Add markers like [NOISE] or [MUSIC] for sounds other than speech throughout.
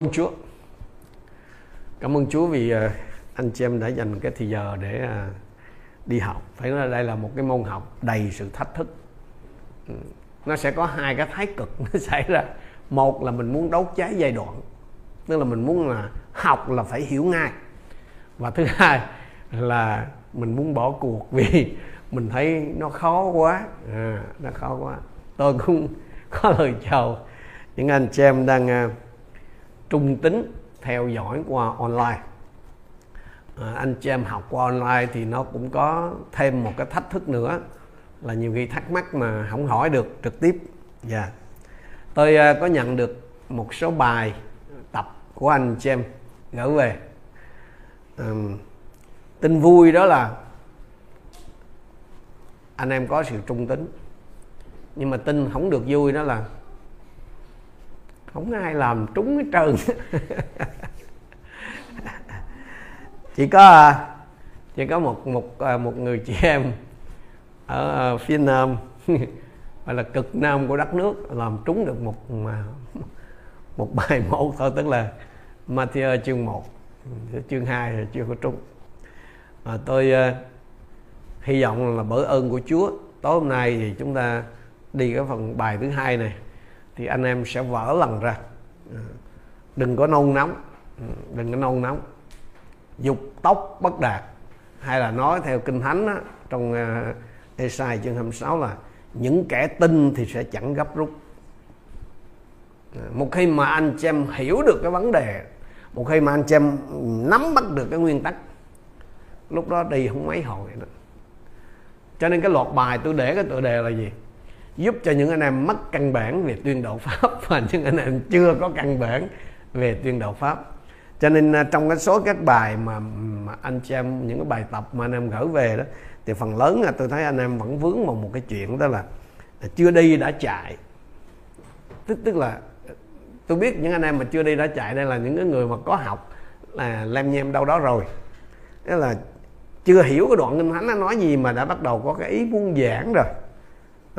ơn Chúa. Cảm ơn Chúa vì ờ, anh chị em đã dành cái thời giờ để ờ, đi học. Phải nói là đây là một cái môn học đầy sự thách thức. Ừ, nó sẽ có hai cái thái cực. [LAUGHS] Nó xảy ra một là mình muốn đấu cháy giai đoạn tức là mình muốn là học là phải hiểu ngay. Và thứ hai là mình muốn bỏ cuộc [LAUGHS] vì mình thấy nó khó quá. À, nó khó quá. Tôi cũng [LAUGHS] có lời chào những anh chị em đang ờ, trung tính theo dõi qua online. À, anh chị em học qua online thì nó cũng có thêm một cái thách thức nữa là nhiều khi thắc mắc mà không hỏi được trực tiếp. Dạ. Tôi uh, có nhận được một số bài tập của anh chị em gửi về. Um, tin vui đó là anh em có sự trung tính. Nhưng mà tin không được vui đó là không ai làm trúng hết trơn. Chỉ có à, chỉ có một một à, một người chị em ở à, phía nam [LAUGHS] gọi là cực nam của đất nước làm trúng được một mà [LAUGHS] một bài mẫu thôi tức là Matthew chương 1 chương 2 thì chưa có trúng à, tôi uh, hy vọng là bởi ơn của Chúa tối hôm nay thì chúng ta đi cái phần bài thứ hai này thì anh em sẽ vỡ lần ra. Ừ. Đừng có nôn nóng. Ừ, đừng có nôn nóng. Dục tốc bất đạt. Hay là nói theo kinh thánh á, trong uh, Esai chương 26 là những kẻ tin thì sẽ chẳng gấp rút. Ừ, một khi mà anh chị em hiểu được cái vấn đề một khi mà anh chị em nắm bắt được cái nguyên tắc lúc đó đi không mấy hồi nữa. Cho nên cái loạt bài tôi để cái tựa đề là gì? Giúp cho những anh em mất căn bản về tuyên đạo pháp [LAUGHS] và những anh em chưa có căn bản về tuyên đạo pháp. Cho nên à, trong cái số các bài mà, mà anh chị em những cái bài tập mà anh em gửi về đó thì phần lớn là tôi thấy anh em vẫn vướng vào một cái chuyện đó là à, chưa đi đã chạy. Tức tức là à, tôi biết những anh em mà chưa đi đã chạy đây là những cái người mà có học là lem nhem đâu đó rồi. Tức là chưa hiểu cái đoạn kinh thánh nó nói gì mà đã bắt đầu có cái ý muốn giảng rồi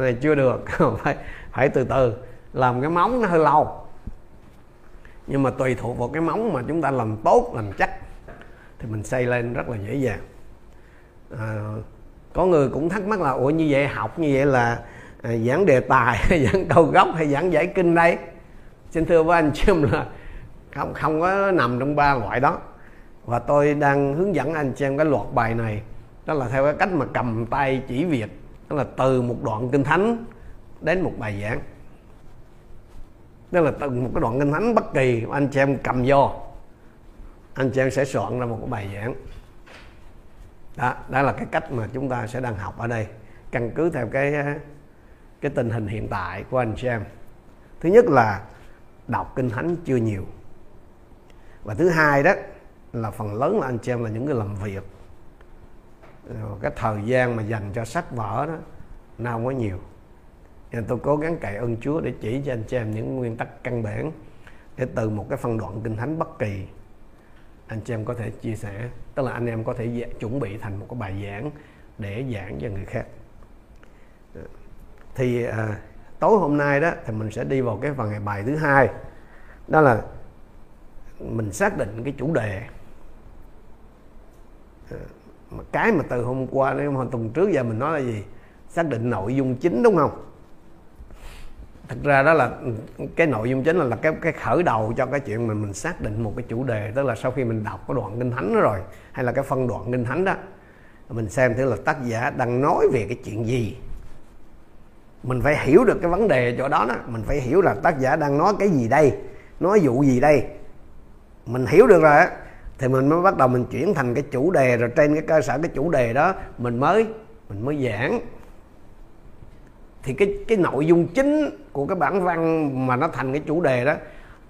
này chưa được [LAUGHS] phải phải từ từ. Làm cái móng nó hơi lâu. Nhưng mà tùy thuộc vào cái móng mà chúng ta làm tốt làm chắc thì mình xây lên rất là dễ dàng. À, có người cũng thắc mắc là ủa như vậy học như vậy là à, giảng đề tài [LAUGHS] hay giảng câu gốc hay giảng giải kinh đây? Xin thưa với anh chị em là không không có nằm trong ba loại đó. Và tôi đang hướng dẫn anh xem em cái loạt bài này đó là theo cái cách mà cầm tay chỉ việc đó là từ một đoạn kinh thánh đến một bài giảng. Tức là từ một cái đoạn kinh thánh bất kỳ, anh chị em cầm vô. Anh chị em sẽ soạn ra một cái bài giảng. Đó đó là cái cách mà chúng ta sẽ đang học ở đây. Căn cứ theo cái cái tình hình hiện tại của anh chị em. Thứ nhất là đọc kinh thánh chưa nhiều. Và thứ hai đó là phần lớn là anh chị em là những người làm việc. Rồi cái thời gian mà dành cho sách vở đó nó không có nhiều. Nên tôi cố gắng cậy ơn Chúa để chỉ cho anh chị em những nguyên tắc căn bản để từ một cái phân đoạn kinh thánh bất kỳ anh chị em có thể chia sẻ. Tức là anh em có thể dạ- chuẩn bị thành một cái bài giảng để giảng cho người khác. Thì à, tối hôm nay đó thì mình sẽ đi vào cái phần bài thứ hai. Đó là mình xác định cái chủ đề cái mà từ hôm qua đến hôm tuần trước giờ mình nói là gì? Xác định nội dung chính đúng không? Thực ra đó là cái nội dung chính là, là cái cái khởi đầu cho cái chuyện mình mình xác định một cái chủ đề tức là sau khi mình đọc cái đoạn kinh thánh đó rồi hay là cái phân đoạn kinh thánh đó mình xem thử là tác giả đang nói về cái chuyện gì. Mình phải hiểu được cái vấn đề chỗ đó đó. Mình phải hiểu là tác giả đang nói cái gì đây nói vụ gì đây. Mình hiểu được rồi á thì mình mới bắt đầu mình chuyển thành cái chủ đề, rồi trên cái cơ sở cái chủ đề đó, mình mới mình mới giảng. Thì cái cái nội dung chính của cái bản văn mà nó thành cái chủ đề đó,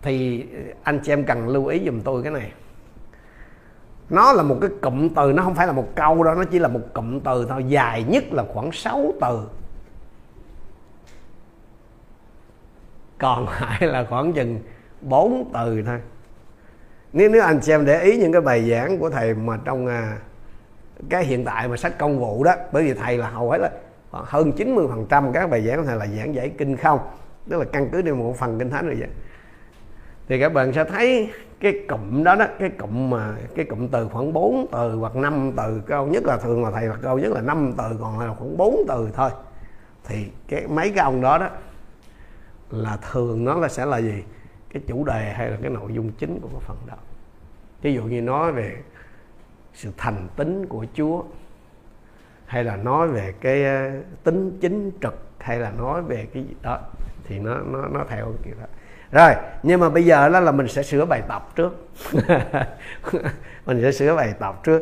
thì anh chị em cần lưu ý giùm tôi cái này. Nó là một cái cụm từ, nó không phải là một câu đâu, nó chỉ là một cụm từ thôi, dài nhất là khoảng 6 từ. Còn [LAUGHS] lại là khoảng chừng 4 từ thôi nếu nếu anh xem để ý những cái bài giảng của thầy mà trong à, cái hiện tại mà sách công vụ đó bởi vì thầy là hầu hết là hơn 90 phần trăm các bài giảng của thầy là giảng giải kinh không tức là căn cứ trên một phần kinh thánh rồi vậy. Thì các bạn sẽ thấy cái cụm đó đó cái cụm mà cái cụm từ khoảng 4 từ hoặc 5 từ câu nhất là thường là thầy hoặc câu nhất là 5 từ còn là khoảng 4 từ thôi. Thì cái mấy cái ông đó đó là thường nó là sẽ là gì? Cái chủ đề hay là cái nội dung chính của cái phần đó ví dụ như nói về sự thành tính của Chúa, hay là nói về cái ờ, tính chính trực, hay là nói về cái gì đó, thì nó nó nó theo kiểu đó. Rồi, nhưng mà bây giờ đó là mình sẽ sửa bài tập trước. [LAUGHS] Mình sẽ sửa bài tập trước.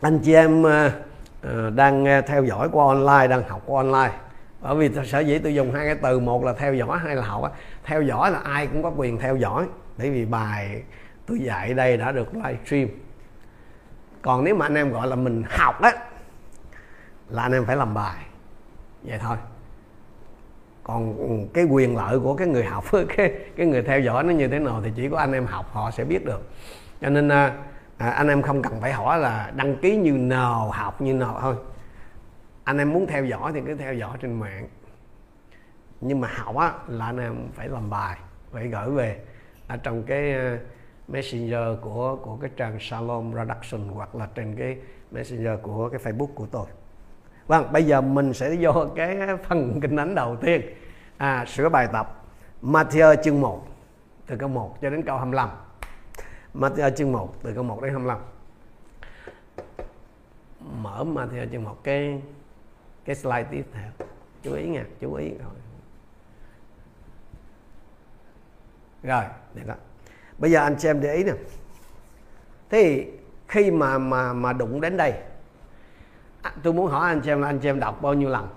Anh chị em ờ, ờ, đang theo dõi qua online, đang học qua online. Bởi vì sở dĩ tôi dùng hai cái từ, một là theo dõi hay là học theo dõi là ai cũng có quyền theo dõi, bởi vì bài tôi dạy đây đã được livestream. Còn nếu mà anh em gọi là mình học á là anh em phải làm bài. Vậy thôi. Còn cái quyền lợi của cái người học với [LAUGHS] cái cái người theo dõi nó như thế nào thì chỉ có anh em học họ sẽ biết được. Cho nên à, à, anh em không cần phải hỏi là đăng ký như nào học như nào thôi. Anh em muốn theo dõi thì cứ theo dõi trên mạng. Nhưng mà học á là anh em phải làm bài phải gửi về ở trong cái à, messenger của của cái trang Shalom Reduction hoặc là trên cái messenger của cái Facebook của tôi Vâng, bây giờ mình sẽ vô cái phần kinh thánh đầu tiên. À, sửa bài tập Matthew chương 1 từ câu 1 cho đến câu 25. Matthew chương 1 từ câu 1 đến 25. Mở Matthew chương 1 cái cái slide tiếp theo. Chú ý nha, chú ý rồi. Rồi, được rồi. Bây giờ anh xem để ý nè. Thế thì khi mà mà mà đụng đến đây à, tôi muốn hỏi anh xem là anh chị em đọc bao nhiêu lần?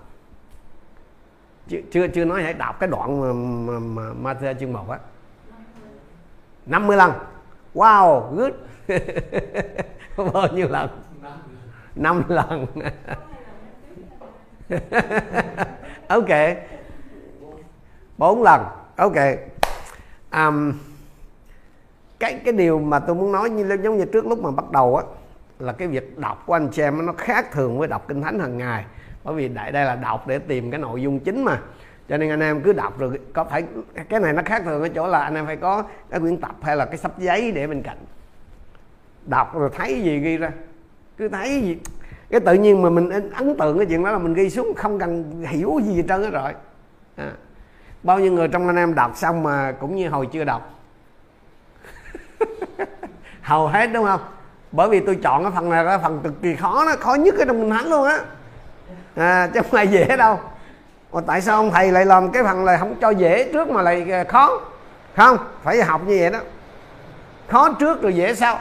Chưa chưa, chưa nói hãy đọc cái đoạn mà, mà, mà Matthew chương một á. 50 lần. Wow good. [LAUGHS] Bao nhiêu lần? 5 [LAUGHS] lần. Ok. 4 lần. Ok. Um, cái cái điều mà tôi muốn nói như giống như trước lúc mà bắt đầu á, là cái việc đọc của anh chị em nó khác thường với đọc kinh thánh hàng ngày. Bởi vì đại, đây là đọc để tìm cái nội dung chính mà. Cho nên anh em cứ đọc rồi có phải, cái này nó khác thường ở chỗ là anh em phải có cái quyển tập hay là cái sắp giấy để bên cạnh. Đọc rồi thấy gì ghi ra. Cứ thấy gì. Cái tự nhiên mà mình ấn tượng cái chuyện đó là mình ghi xuống, không cần hiểu gì hết trơn hết rồi. À. bao nhiêu người trong anh em đọc xong mà cũng như hồi chưa đọc hầu hết đúng không? Bởi vì tôi chọn cái phần này là phần cực kỳ khó nó khó nhất cái trong kinh thánh luôn á. À, chứ không phải dễ đâu. Mà tại sao ông thầy lại làm cái phần này không cho dễ trước mà lại à, khó? Không phải học như vậy đó. Khó trước rồi dễ sau.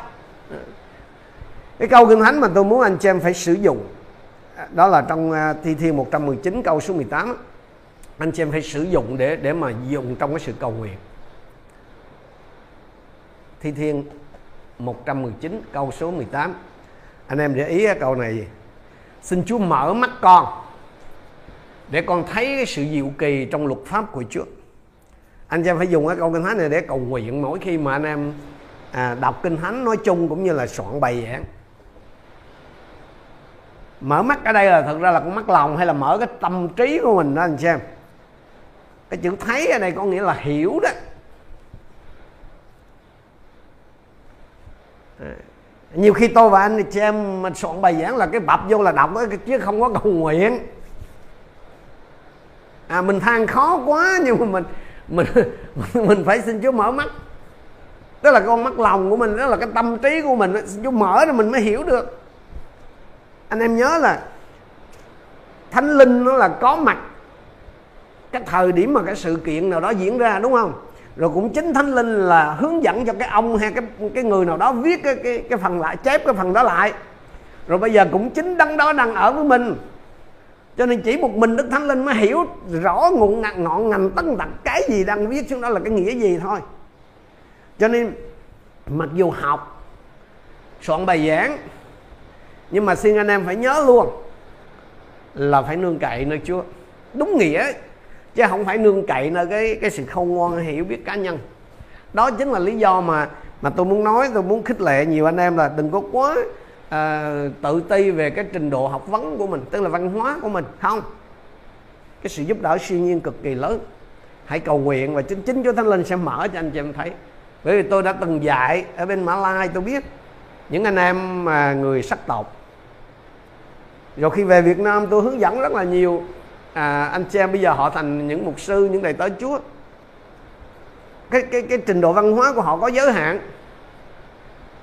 Cái câu kinh thánh mà tôi muốn anh chị em phải sử dụng đó là trong à, thi thiên 119 câu số 18 anh chị em phải sử dụng để để mà dùng trong cái sự cầu nguyện. Thi thiên 119 câu số 18 anh em để ý câu này. Xin Chúa mở mắt con để con thấy cái sự diệu kỳ trong luật pháp của Chúa. Anh em phải dùng cái câu kinh thánh này để cầu nguyện mỗi khi mà anh em à, đọc kinh thánh nói chung cũng như là soạn bài giảng. Mở mắt ở đây là thật ra là con mắt lòng hay là mở cái tâm trí của mình đó anh xem cái chữ thấy ở đây có nghĩa là hiểu đó. Nhiều khi tôi và anh chị em mình soạn bài giảng là cái bập vô là đọc ấy, chứ không có cầu nguyện. À mình than khó quá nhưng mà mình mình [LAUGHS] mình phải xin Chúa mở mắt. Đó là con mắt lòng của mình đó là cái tâm trí của mình Chúa mở rồi mình mới hiểu được. Anh em nhớ là thánh linh nó là có mặt cái thời điểm mà cái sự kiện nào đó diễn ra đúng không? Rồi cũng chính thánh linh là hướng dẫn cho cái ông hay cái cái người nào đó viết cái cái cái phần lại, chép cái phần đó lại. Rồi bây giờ cũng chính đấng đó đang ở với mình. Cho nên chỉ một mình đức thánh linh mới hiểu rõ ngọn ngặt ngọn ngành, tất tật cái gì đang viết xuống đó là cái nghĩa gì thôi. Cho nên mặc dù học, soạn bài giảng, nhưng mà xin anh em phải nhớ luôn là phải nương cậy nơi chúa. Đúng nghĩa chứ không phải nương cậy nơi cái cái sự không ngoan hiểu biết cá nhân. Đó chính là lý do mà mà tôi muốn nói tôi muốn khích lệ nhiều anh em là đừng có quá à, tự ti về cái trình độ học vấn của mình tức là văn hóa của mình không? Cái sự giúp đỡ siêu nhiên cực kỳ lớn. Hãy cầu nguyện và chính chính Chúa Thánh Linh sẽ mở cho anh chị em thấy. Bởi vì tôi đã từng dạy ở bên Mã Lai tôi biết những anh em mà người sắc tộc. Rồi khi về Việt Nam tôi hướng dẫn rất là nhiều à, anh chị em bây giờ họ thành những mục sư những đầy tớ Chúa. Cái cái cái trình độ văn hóa của họ có giới hạn.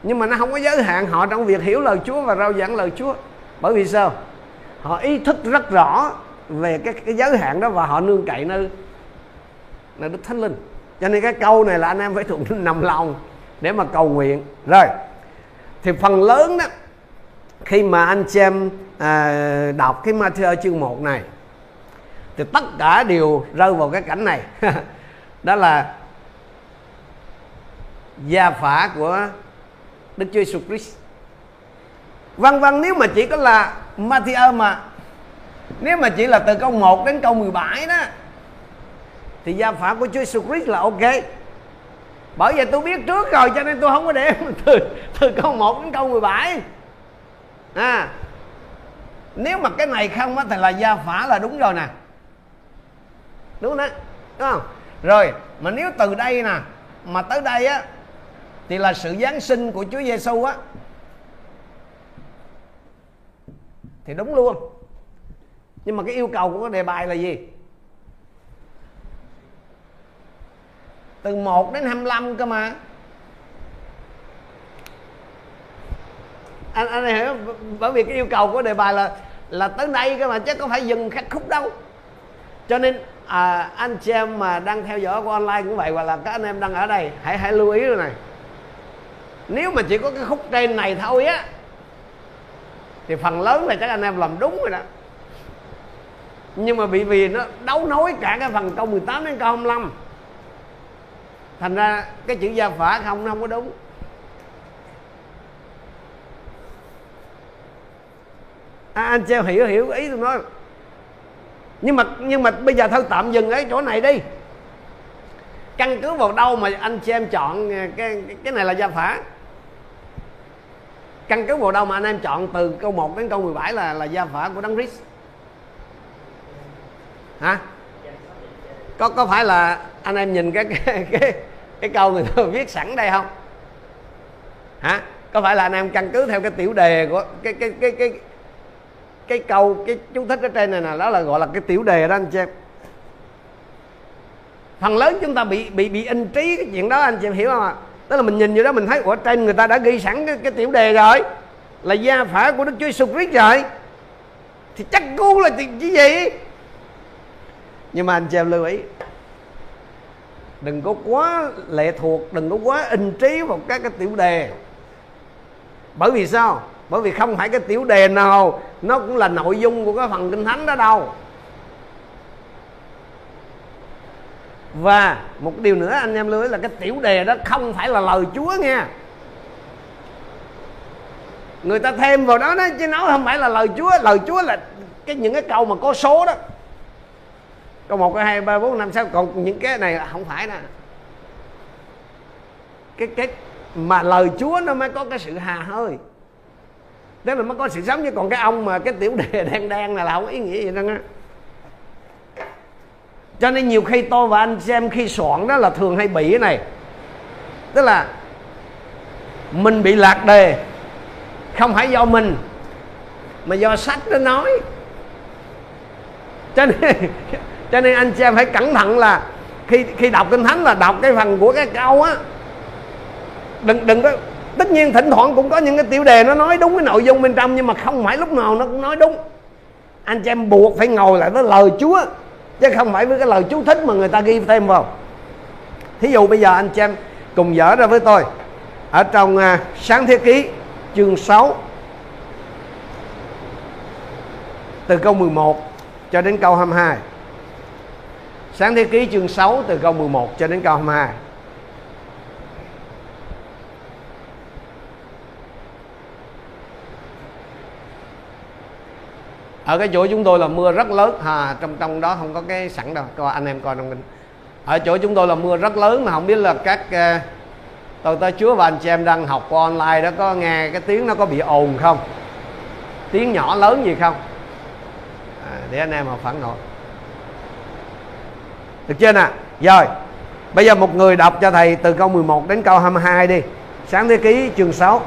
Nhưng mà nó không có giới hạn họ trong việc hiểu lời Chúa và rao giảng lời Chúa. Bởi vì sao? Họ ý thức rất rõ về cái cái giới hạn đó và họ nương cậy nơi nơi Đức Thánh Linh. Cho nên cái câu này là anh em phải thuộc nằm lòng để mà cầu nguyện. Rồi thì phần lớn đó khi mà anh chị em à, đọc cái Matthew chương 1 này thì tất cả đều rơi vào cái cảnh này. [LAUGHS] Đó là gia phả của Đức Chúa Jesus Christ. Vân vân, nếu mà chỉ có là Matthew mà, nếu mà chỉ là từ câu 1 đến câu 17 đó, thì gia phả của Chúa Jesus Christ là ok. Bởi vì tôi biết trước rồi, cho nên tôi không có để [LAUGHS] từ từ câu 1 đến câu 17 à nếu mà cái này không á, thì là gia phả là đúng rồi nè đúng đấy, đúng không? Rồi mà nếu từ đây nè mà tới đây á thì là sự giáng sinh của Chúa Giêsu á. Thì đúng luôn. Nhưng mà cái yêu cầu của cái đề bài là gì? Từ 1 đến 25 cơ mà. Anh anh hiểu bởi vì cái yêu cầu của đề bài là là tới đây cơ mà chứ có phải dừng khắc khúc đâu. Cho nên à, anh chị em mà đang theo dõi qua online cũng vậy hoặc là các anh em đang ở đây hãy hãy lưu ý rồi này. Nếu mà chỉ có cái khúc trên này thôi á thì phần lớn là các anh em làm đúng rồi đó. Nhưng mà bị vì nó đấu nối cả cái phần câu 18 đến câu 25 thành ra cái chữ gia phả không nó không có đúng. À, anh em hiểu hiểu ý tôi nói nhưng mà nhưng mà bây giờ thôi tạm dừng ở chỗ này đi. Căn cứ vào đâu mà anh chị em chọn ờ, cái cái này là gia phả? Căn cứ vào đâu mà anh em chọn từ câu 1 đến câu 17 là là gia phả của đấng Christ? Hả? Có có phải là anh em nhìn cái cái cái, cái câu người ta viết sẵn đây không? Hả? Có phải là anh em căn cứ theo cái tiểu đề của cái cái cái cái cái câu cái chú thích ở trên này nè đó là gọi là cái tiểu đề đó anh chị em. Phần lớn chúng ta bị bị bị in trí cái chuyện đó anh chị em hiểu không ạ? Tức là mình nhìn vô đó mình thấy ở trên người ta đã ghi sẵn cái, cái tiểu đề rồi là gia phả của đức chúa jesus christ rồi. Thì chắc cú là chuyện gì? Nhưng mà anh chị em lưu ý đừng có quá lệ thuộc đừng có quá in trí vào các cái tiểu đề. Bởi vì sao? Bởi vì không phải cái tiểu đề nào, nó cũng là nội dung của cái phần kinh thánh đó đâu. Và một điều nữa anh em lưu ý là cái tiểu đề đó không phải là lời chúa nha người ta thêm vào đó đó, chứ nói không phải là lời chúa. Lời chúa là cái những cái câu mà có số đó. Câu một, câu hai, ba, bốn, năm, sáu. Còn những cái này không phải nè cái cái mà lời chúa nó mới có cái sự hà hơi thế là mới có sự sống chứ. Còn cái ông mà cái tiểu đề [LAUGHS] đen đen là, là không có ý nghĩa gì đâu á. Cho nên nhiều khi tôi và anh xem khi soạn đó là thường hay bị cái này. Tức là mình bị lạc đề không phải do mình mà do sách nó nói. Cho nên [LAUGHS] cho nên anh xem phải cẩn thận là khi khi đọc kinh thánh là đọc cái phần của cái câu á. Đừng đừng có tất nhiên thỉnh thoảng cũng có những cái tiểu đề nó nói đúng cái nội dung bên trong nhưng mà không phải lúc nào nó cũng nói đúng. Anh chị em buộc phải ngồi lại với lời chúa chứ không phải với cái lời chú thích mà người ta ghi thêm vào. Thí dụ bây giờ anh chị em cùng dở ra với tôi. Ở trong uh, sáng thế ký chương 6 từ câu 11 cho đến câu 22 sáng thế ký chương 6 từ câu 11 cho đến câu 22 ở cái chỗ chúng tôi là mưa rất lớn. À, trong trong đó không có cái sẵn đâu. Coi anh em coi trong mình ở chỗ chúng tôi là mưa rất lớn mà không biết là các uh, tôi tới chúa và anh chị em đang học qua online đó có nghe cái tiếng nó có bị ồn không? Tiếng nhỏ lớn gì không? À, để anh em mà phản hồi. Được chưa nè? Rồi bây giờ một người đọc cho thầy từ câu 11 đến câu 22 đi. Sáng thế ký chương 6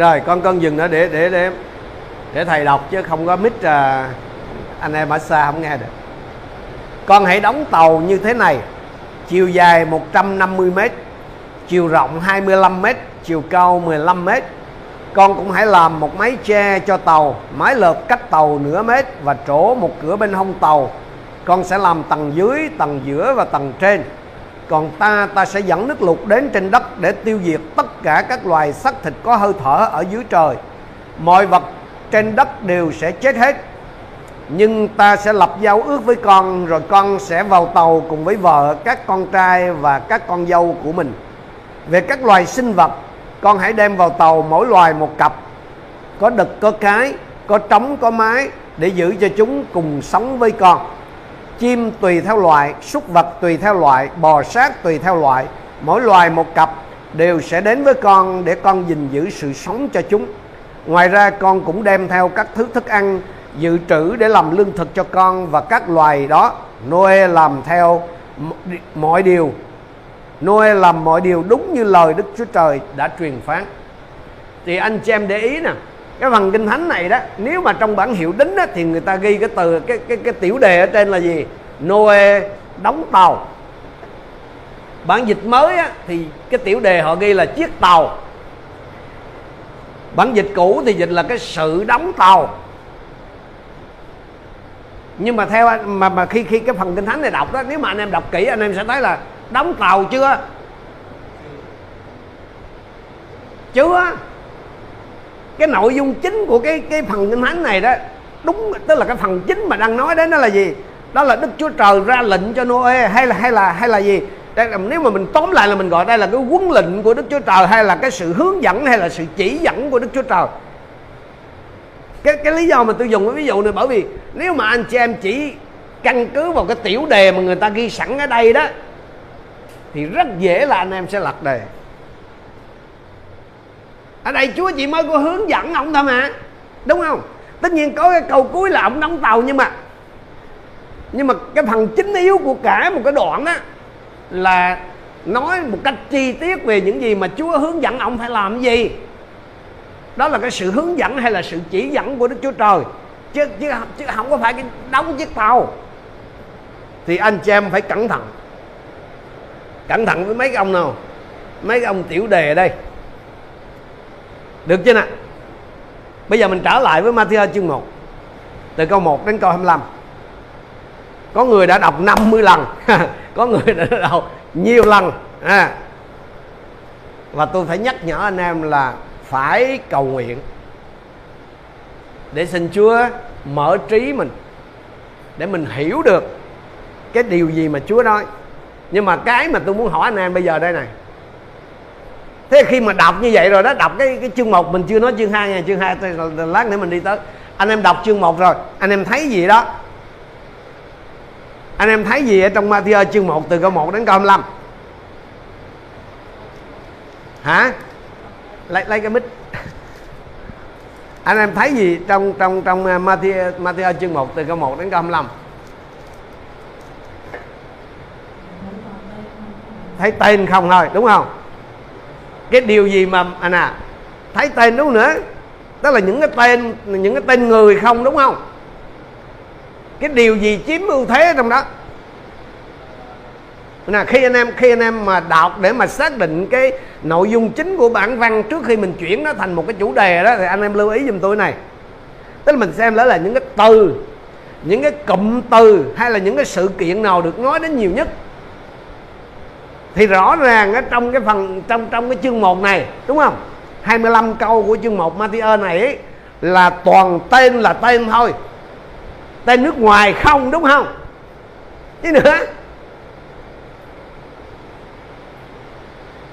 rồi con con dừng nữa để để để để thầy đọc chứ không có mít à, anh em ở xa không nghe được. Con hãy đóng tàu như thế này chiều dài 150 m chiều rộng 25 mét chiều cao 15 mét. Con cũng hãy làm một mái che cho tàu, mái lợp cách tàu nửa mét và trổ một cửa bên hông tàu. Con sẽ làm tầng dưới, tầng giữa và tầng trên. Còn ta ta sẽ dẫn nước lụt đến trên đất để tiêu diệt tất cả các loài xác thịt có hơi thở ở dưới trời. Mọi vật trên đất đều sẽ chết hết. Nhưng ta sẽ lập giao ước với con, rồi con sẽ vào tàu cùng với vợ, các con trai và các con dâu của mình. Về các loài sinh vật con hãy đem vào tàu mỗi loài một cặp. Có đực, có cái, có trống, có mái để giữ cho chúng cùng sống với con. Chim tùy theo loại, súc vật tùy theo loại, bò sát tùy theo loại. Mỗi loài một cặp đều sẽ đến với con để con gìn giữ sự sống cho chúng. Ngoài ra, con cũng đem theo các thứ thức ăn dự trữ để làm lương thực cho con và các loài đó. Noe làm theo mọi điều. Noe làm mọi điều đúng như lời Đức Chúa Trời đã truyền phán. Thì anh chị em để ý nè cái phần kinh thánh này đó nếu mà trong bản hiệu đính đó, thì người ta ghi cái từ cái cái cái tiểu đề ở trên là gì? Noe đóng tàu. Bản dịch mới á, thì cái tiểu đề họ ghi là chiếc tàu. Bản dịch cũ thì dịch là cái sự đóng tàu. Nhưng mà theo mà mà khi khi cái phần kinh thánh này đọc đó nếu mà anh em đọc kỹ anh em sẽ thấy là đóng tàu chưa? Chưa. Cái nội dung chính của cái cái phần kinh thánh này đó đúng tức là cái phần chính mà đang nói đến đó là gì? Đó là đức chúa trời ra lệnh cho noe hay là hay là hay là gì? Đây là, nếu mà mình tóm lại là mình gọi đây là cái huấn lệnh của đức chúa trời hay là cái sự hướng dẫn hay là sự chỉ dẫn của đức chúa trời? Cái cái lý do mà tôi dùng cái ví dụ này bởi vì nếu mà anh chị em chỉ căn cứ vào cái tiểu đề mà người ta ghi sẵn ở đây đó thì rất dễ là anh em sẽ lật đề. Ở đây chúa chỉ mới có hướng dẫn ông thôi mà đúng không? Tất nhiên có cái câu cuối là ông đóng tàu nhưng mà nhưng mà cái phần chính yếu của cả một cái đoạn đó là nói một cách chi tiết về những gì mà chúa hướng dẫn ông phải làm gì. Đó là cái sự hướng dẫn hay là sự chỉ dẫn của đức chúa trời. Chứ chứ, chứ không có phải cái đóng chiếc tàu. Thì anh chị em phải cẩn thận cẩn thận với mấy cái ông nào? Mấy cái ông tiểu đề đây. Được chưa nè? Bây giờ mình trở lại với Matthew chương 1 từ câu 1 đến câu 25 có người đã đọc 50 lần. [LAUGHS] Có người đã đọc nhiều lần. À. và tôi phải nhắc nhở anh em là phải cầu nguyện để xin Chúa mở trí mình, để mình hiểu được cái điều gì mà Chúa nói nhưng mà cái mà tôi muốn hỏi anh em bây giờ đây này. Thế khi mà đọc như vậy rồi đó, đọc cái cái chương 1 mình chưa nói chương 2 nha, chương 2 lát nữa mình đi tới. Anh em đọc chương 1 rồi, anh em thấy gì đó? Anh em thấy gì ở trong Matthew chương 1 từ câu 1 đến câu 25 hả? Lấy lấy cái mic. [LAUGHS] Anh em thấy gì trong trong trong ờ, Matthew Matthew chương 1 từ câu 1 đến câu 25 thấy tên không thôi, đúng không? Cái điều gì mà anh à thấy tên đúng nữa. Đó là những cái tên, những cái tên người không, đúng không? Cái điều gì chiếm ưu thế trong đó? Nè, khi anh em, khi anh em mà đọc để mà xác định cái nội dung chính của bản văn trước khi mình chuyển nó thành một cái chủ đề đó, thì anh em lưu ý giùm tôi này. Tức là mình xem đó là những cái từ, những cái cụm từ hay là những cái sự kiện nào được nói đến nhiều nhất thì rõ ràng ở trong cái phần trong trong cái chương 1 này đúng không? 25 câu của chương 1 Matthew này ấy, là toàn tên là tên thôi. Tên nước ngoài không đúng không? Chứ nữa.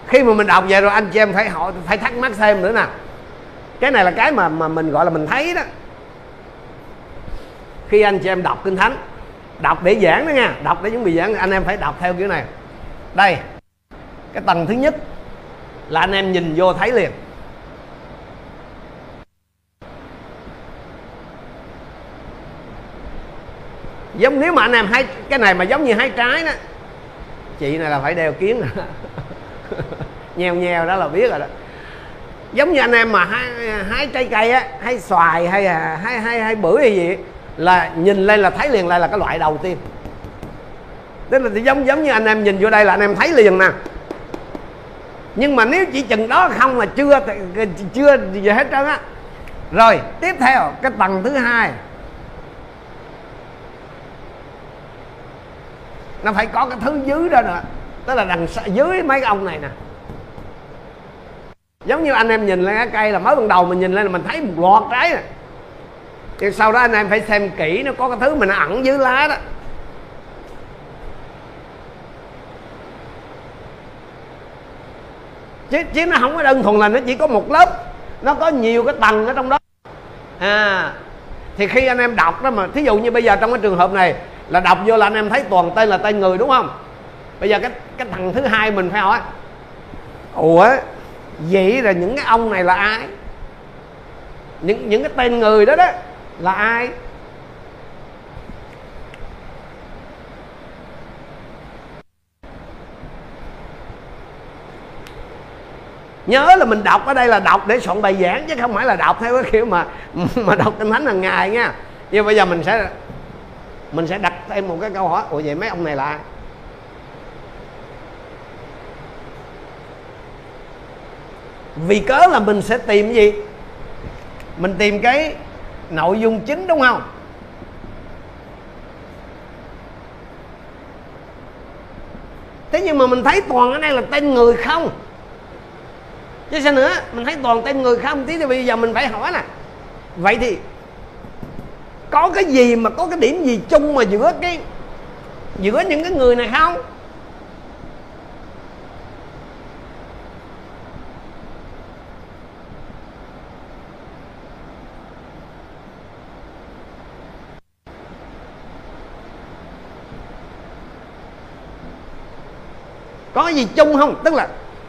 Khi mà mình đọc vậy rồi anh chị em phải hỏi phải thắc mắc thêm nữa nè. Cái này là cái mà mà mình gọi là mình thấy đó. Khi anh chị em đọc kinh thánh đọc để giảng đó nha đọc để chuẩn bị giảng anh em phải đọc theo kiểu này đây cái tầng thứ nhất là anh em nhìn vô thấy liền. Giống nếu mà anh em hái cái này mà giống như hái trái đó chị này là phải đeo kiến. Rồi [LAUGHS] nheo nheo đó là biết rồi đó. Giống như anh em mà hái, hái trái cây á hái xoài hay là hái hái hái bưởi hay gì là nhìn lên là thấy liền lại là cái loại đầu tiên tức là giống giống như anh em nhìn vô đây là anh em thấy liền nè. Nhưng mà nếu chỉ chừng đó không là chưa chưa gì hết trơn á. Rồi, tiếp theo, cái tầng thứ hai. Nó phải có cái thứ dưới đó nữa. Tức là đằng dưới mấy ông này nè. Giống như anh em nhìn lên cái cây là mới ban đầu mình nhìn lên là mình thấy một loạt trái nè. Nhưng sau đó anh em phải xem kỹ nó có cái thứ mình ẩn dưới lá đó. Chứ chứ nó không có đơn thuần là nó chỉ có một lớp. Nó có nhiều cái tầng ở trong đó. À thì khi anh em đọc đó mà, thí dụ như bây giờ trong cái trường hợp này, là đọc vô là anh em thấy toàn tên là tên người, đúng không? Bây giờ cái cái thằng thứ hai mình phải hỏi, ủa, vậy là những cái ông này là ai? Những những cái tên người đó đó, là ai? Nhớ là mình đọc ở đây là đọc để soạn bài giảng, chứ không phải là đọc theo cái kiểu mà [LAUGHS] mà đọc kinh thánh hàng ngày nha. Nhưng bây giờ mình sẽ mình sẽ đặt thêm một cái câu hỏi. Ủa, vậy mấy ông này là ai? Vì cớ là mình sẽ tìm gì? Mình tìm cái nội dung chính đúng không? Thế nhưng mà mình thấy toàn ở đây là tên người không? Chứ sao nữa? Mình thấy toàn tên người không tí thì bây giờ mình phải hỏi nè. Vậy thì có cái gì mà có cái điểm gì chung mà giữa cái, giữa những cái người này không? Có gì chung không? Tức là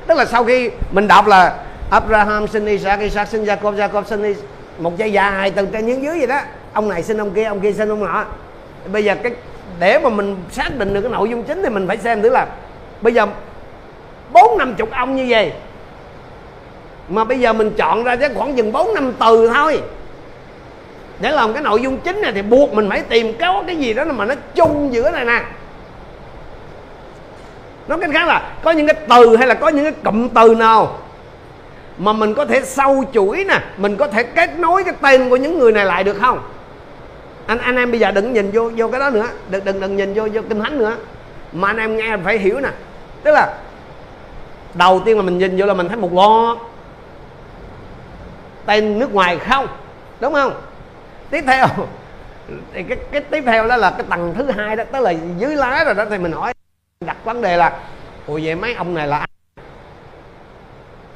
tức là sau khi mình đọc là Abraham sinh Isaac Isaac sinh Jacob Jacob sinh Isaac, một dây dài từ trên xuống dưới vậy đó. Ông này sinh ông kia ông kia sinh ông nọ. Bây giờ cái để mà mình xác định được cái nội dung chính thì mình phải xem thử là bây giờ bốn năm chục ông như vậy mà bây giờ mình chọn ra chắc khoảng chừng bốn năm từ thôi. Để làm cái nội dung chính này thì buộc mình phải tìm có cái gì đó mà nó chung giữa này nè nói cách khác là có những cái từ hay là có những cái cụm từ nào mà mình có thể sâu chuỗi nè, mình có thể kết nối cái tên của những người này lại được không? Anh anh em bây giờ đừng nhìn vô vô cái đó nữa. Đừng đừng đừng nhìn vô vô kinh thánh nữa. Mà anh em nghe phải hiểu nè. Tức là đầu tiên là mình nhìn vô là mình thấy một loạt tên nước ngoài không? Đúng không? Tiếp theo, thì cái cái tiếp theo đó là cái tầng thứ hai đó, tức là dưới lá rồi đó thì mình hỏi đặt vấn đề là, ủa vậy mấy ông này là ai?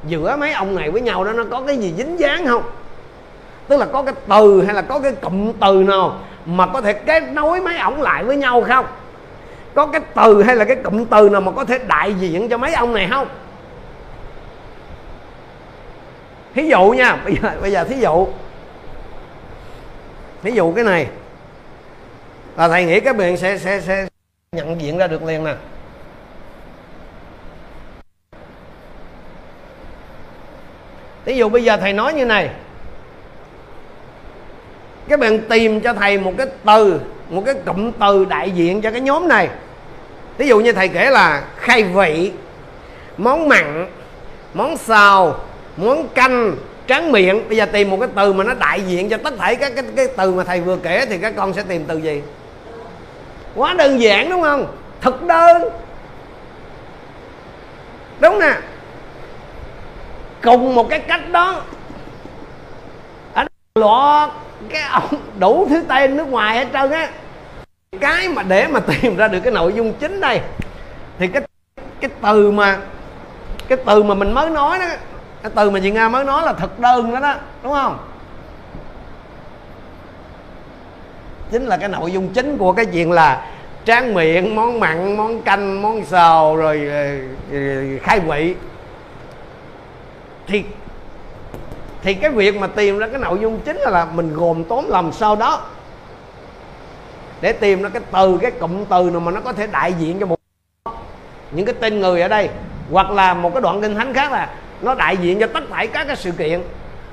giữa mấy ông này với nhau đó, nó có cái gì dính dáng không? Tức là có cái từ hay là có cái cụm từ nào mà có thể kết nối mấy ổng lại với nhau không? Có cái từ hay là cái cụm từ nào mà có thể đại diện cho mấy ông này không? Thí dụ nha, bây giờ bây giờ thí dụ. Thí dụ cái này. Là thầy nghĩ các bạn sẽ sẽ sẽ nhận diện ra được liền nè. Ví dụ bây giờ thầy nói như này. Các bạn tìm cho thầy một cái từ một cái cụm từ đại diện cho cái nhóm này. Ví dụ như thầy kể là khai vị món mặn món xào món canh tráng miệng. Bây giờ tìm một cái từ mà nó đại diện cho tất cả các cái, cái từ mà thầy vừa kể thì các con sẽ tìm từ gì? Quá đơn giản đúng không? Thực đơn. Đúng nè cùng một cái cách đó anh lọ cái ông đủ thứ tên nước ngoài hết trơn á cái mà để mà tìm ra được cái nội dung chính đây thì cái cái từ mà cái từ mà mình mới nói đó cái từ mà chị nga mới nói là thực đơn đó đó đúng không chính là cái nội dung chính của cái chuyện là tráng miệng món mặn món canh món xào rồi ờ, khai vị thì thì cái việc mà tìm ra cái nội dung chính là, là mình gồm tóm làm sao đó. Để tìm ra cái từ cái cụm từ nào mà nó có thể đại diện cho một những cái tên người ở đây. Hoặc là một cái đoạn kinh thánh khác là nó đại diện cho tất cả các cái sự kiện.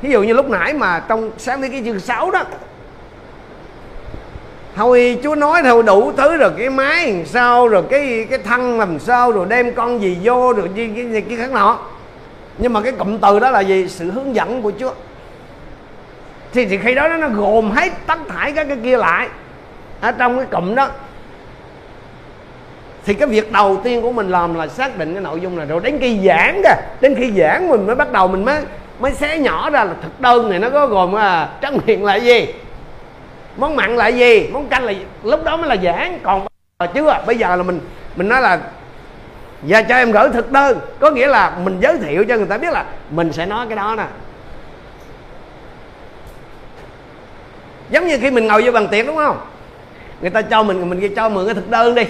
Ví dụ như lúc nãy mà trong sáng thế cái chương 6 đó. Thôi chúa nói thôi đủ thứ rồi cái máy làm sao rồi cái cái thân làm sao rồi đem con gì vô rồi cái cái, cái, cái khác nọ nhưng mà cái cụm từ đó là gì? Sự hướng dẫn của chúa. Thì, thì khi đó nó gồm hết tất thải các cái kia lại. Ở trong cái cụm đó. Thì cái việc đầu tiên của mình làm là xác định cái nội dung này rồi. Đến khi giảng kìa. Đến khi giảng mình mới bắt đầu mình mới mới xé nhỏ ra là thực đơn này nó có gồm à, tráng miệng là gì? Món mặn là gì? Món canh là gì? lúc đó mới là giảng. Còn chưa? Bây giờ là mình mình nói là và cho em gửi thực đơn. Có nghĩa là mình giới thiệu cho người ta biết là mình sẽ nói cái đó nè. Giống như khi mình ngồi vô bàn tiệc đúng không? Người ta cho mình mình cho mượn cái thực đơn đi.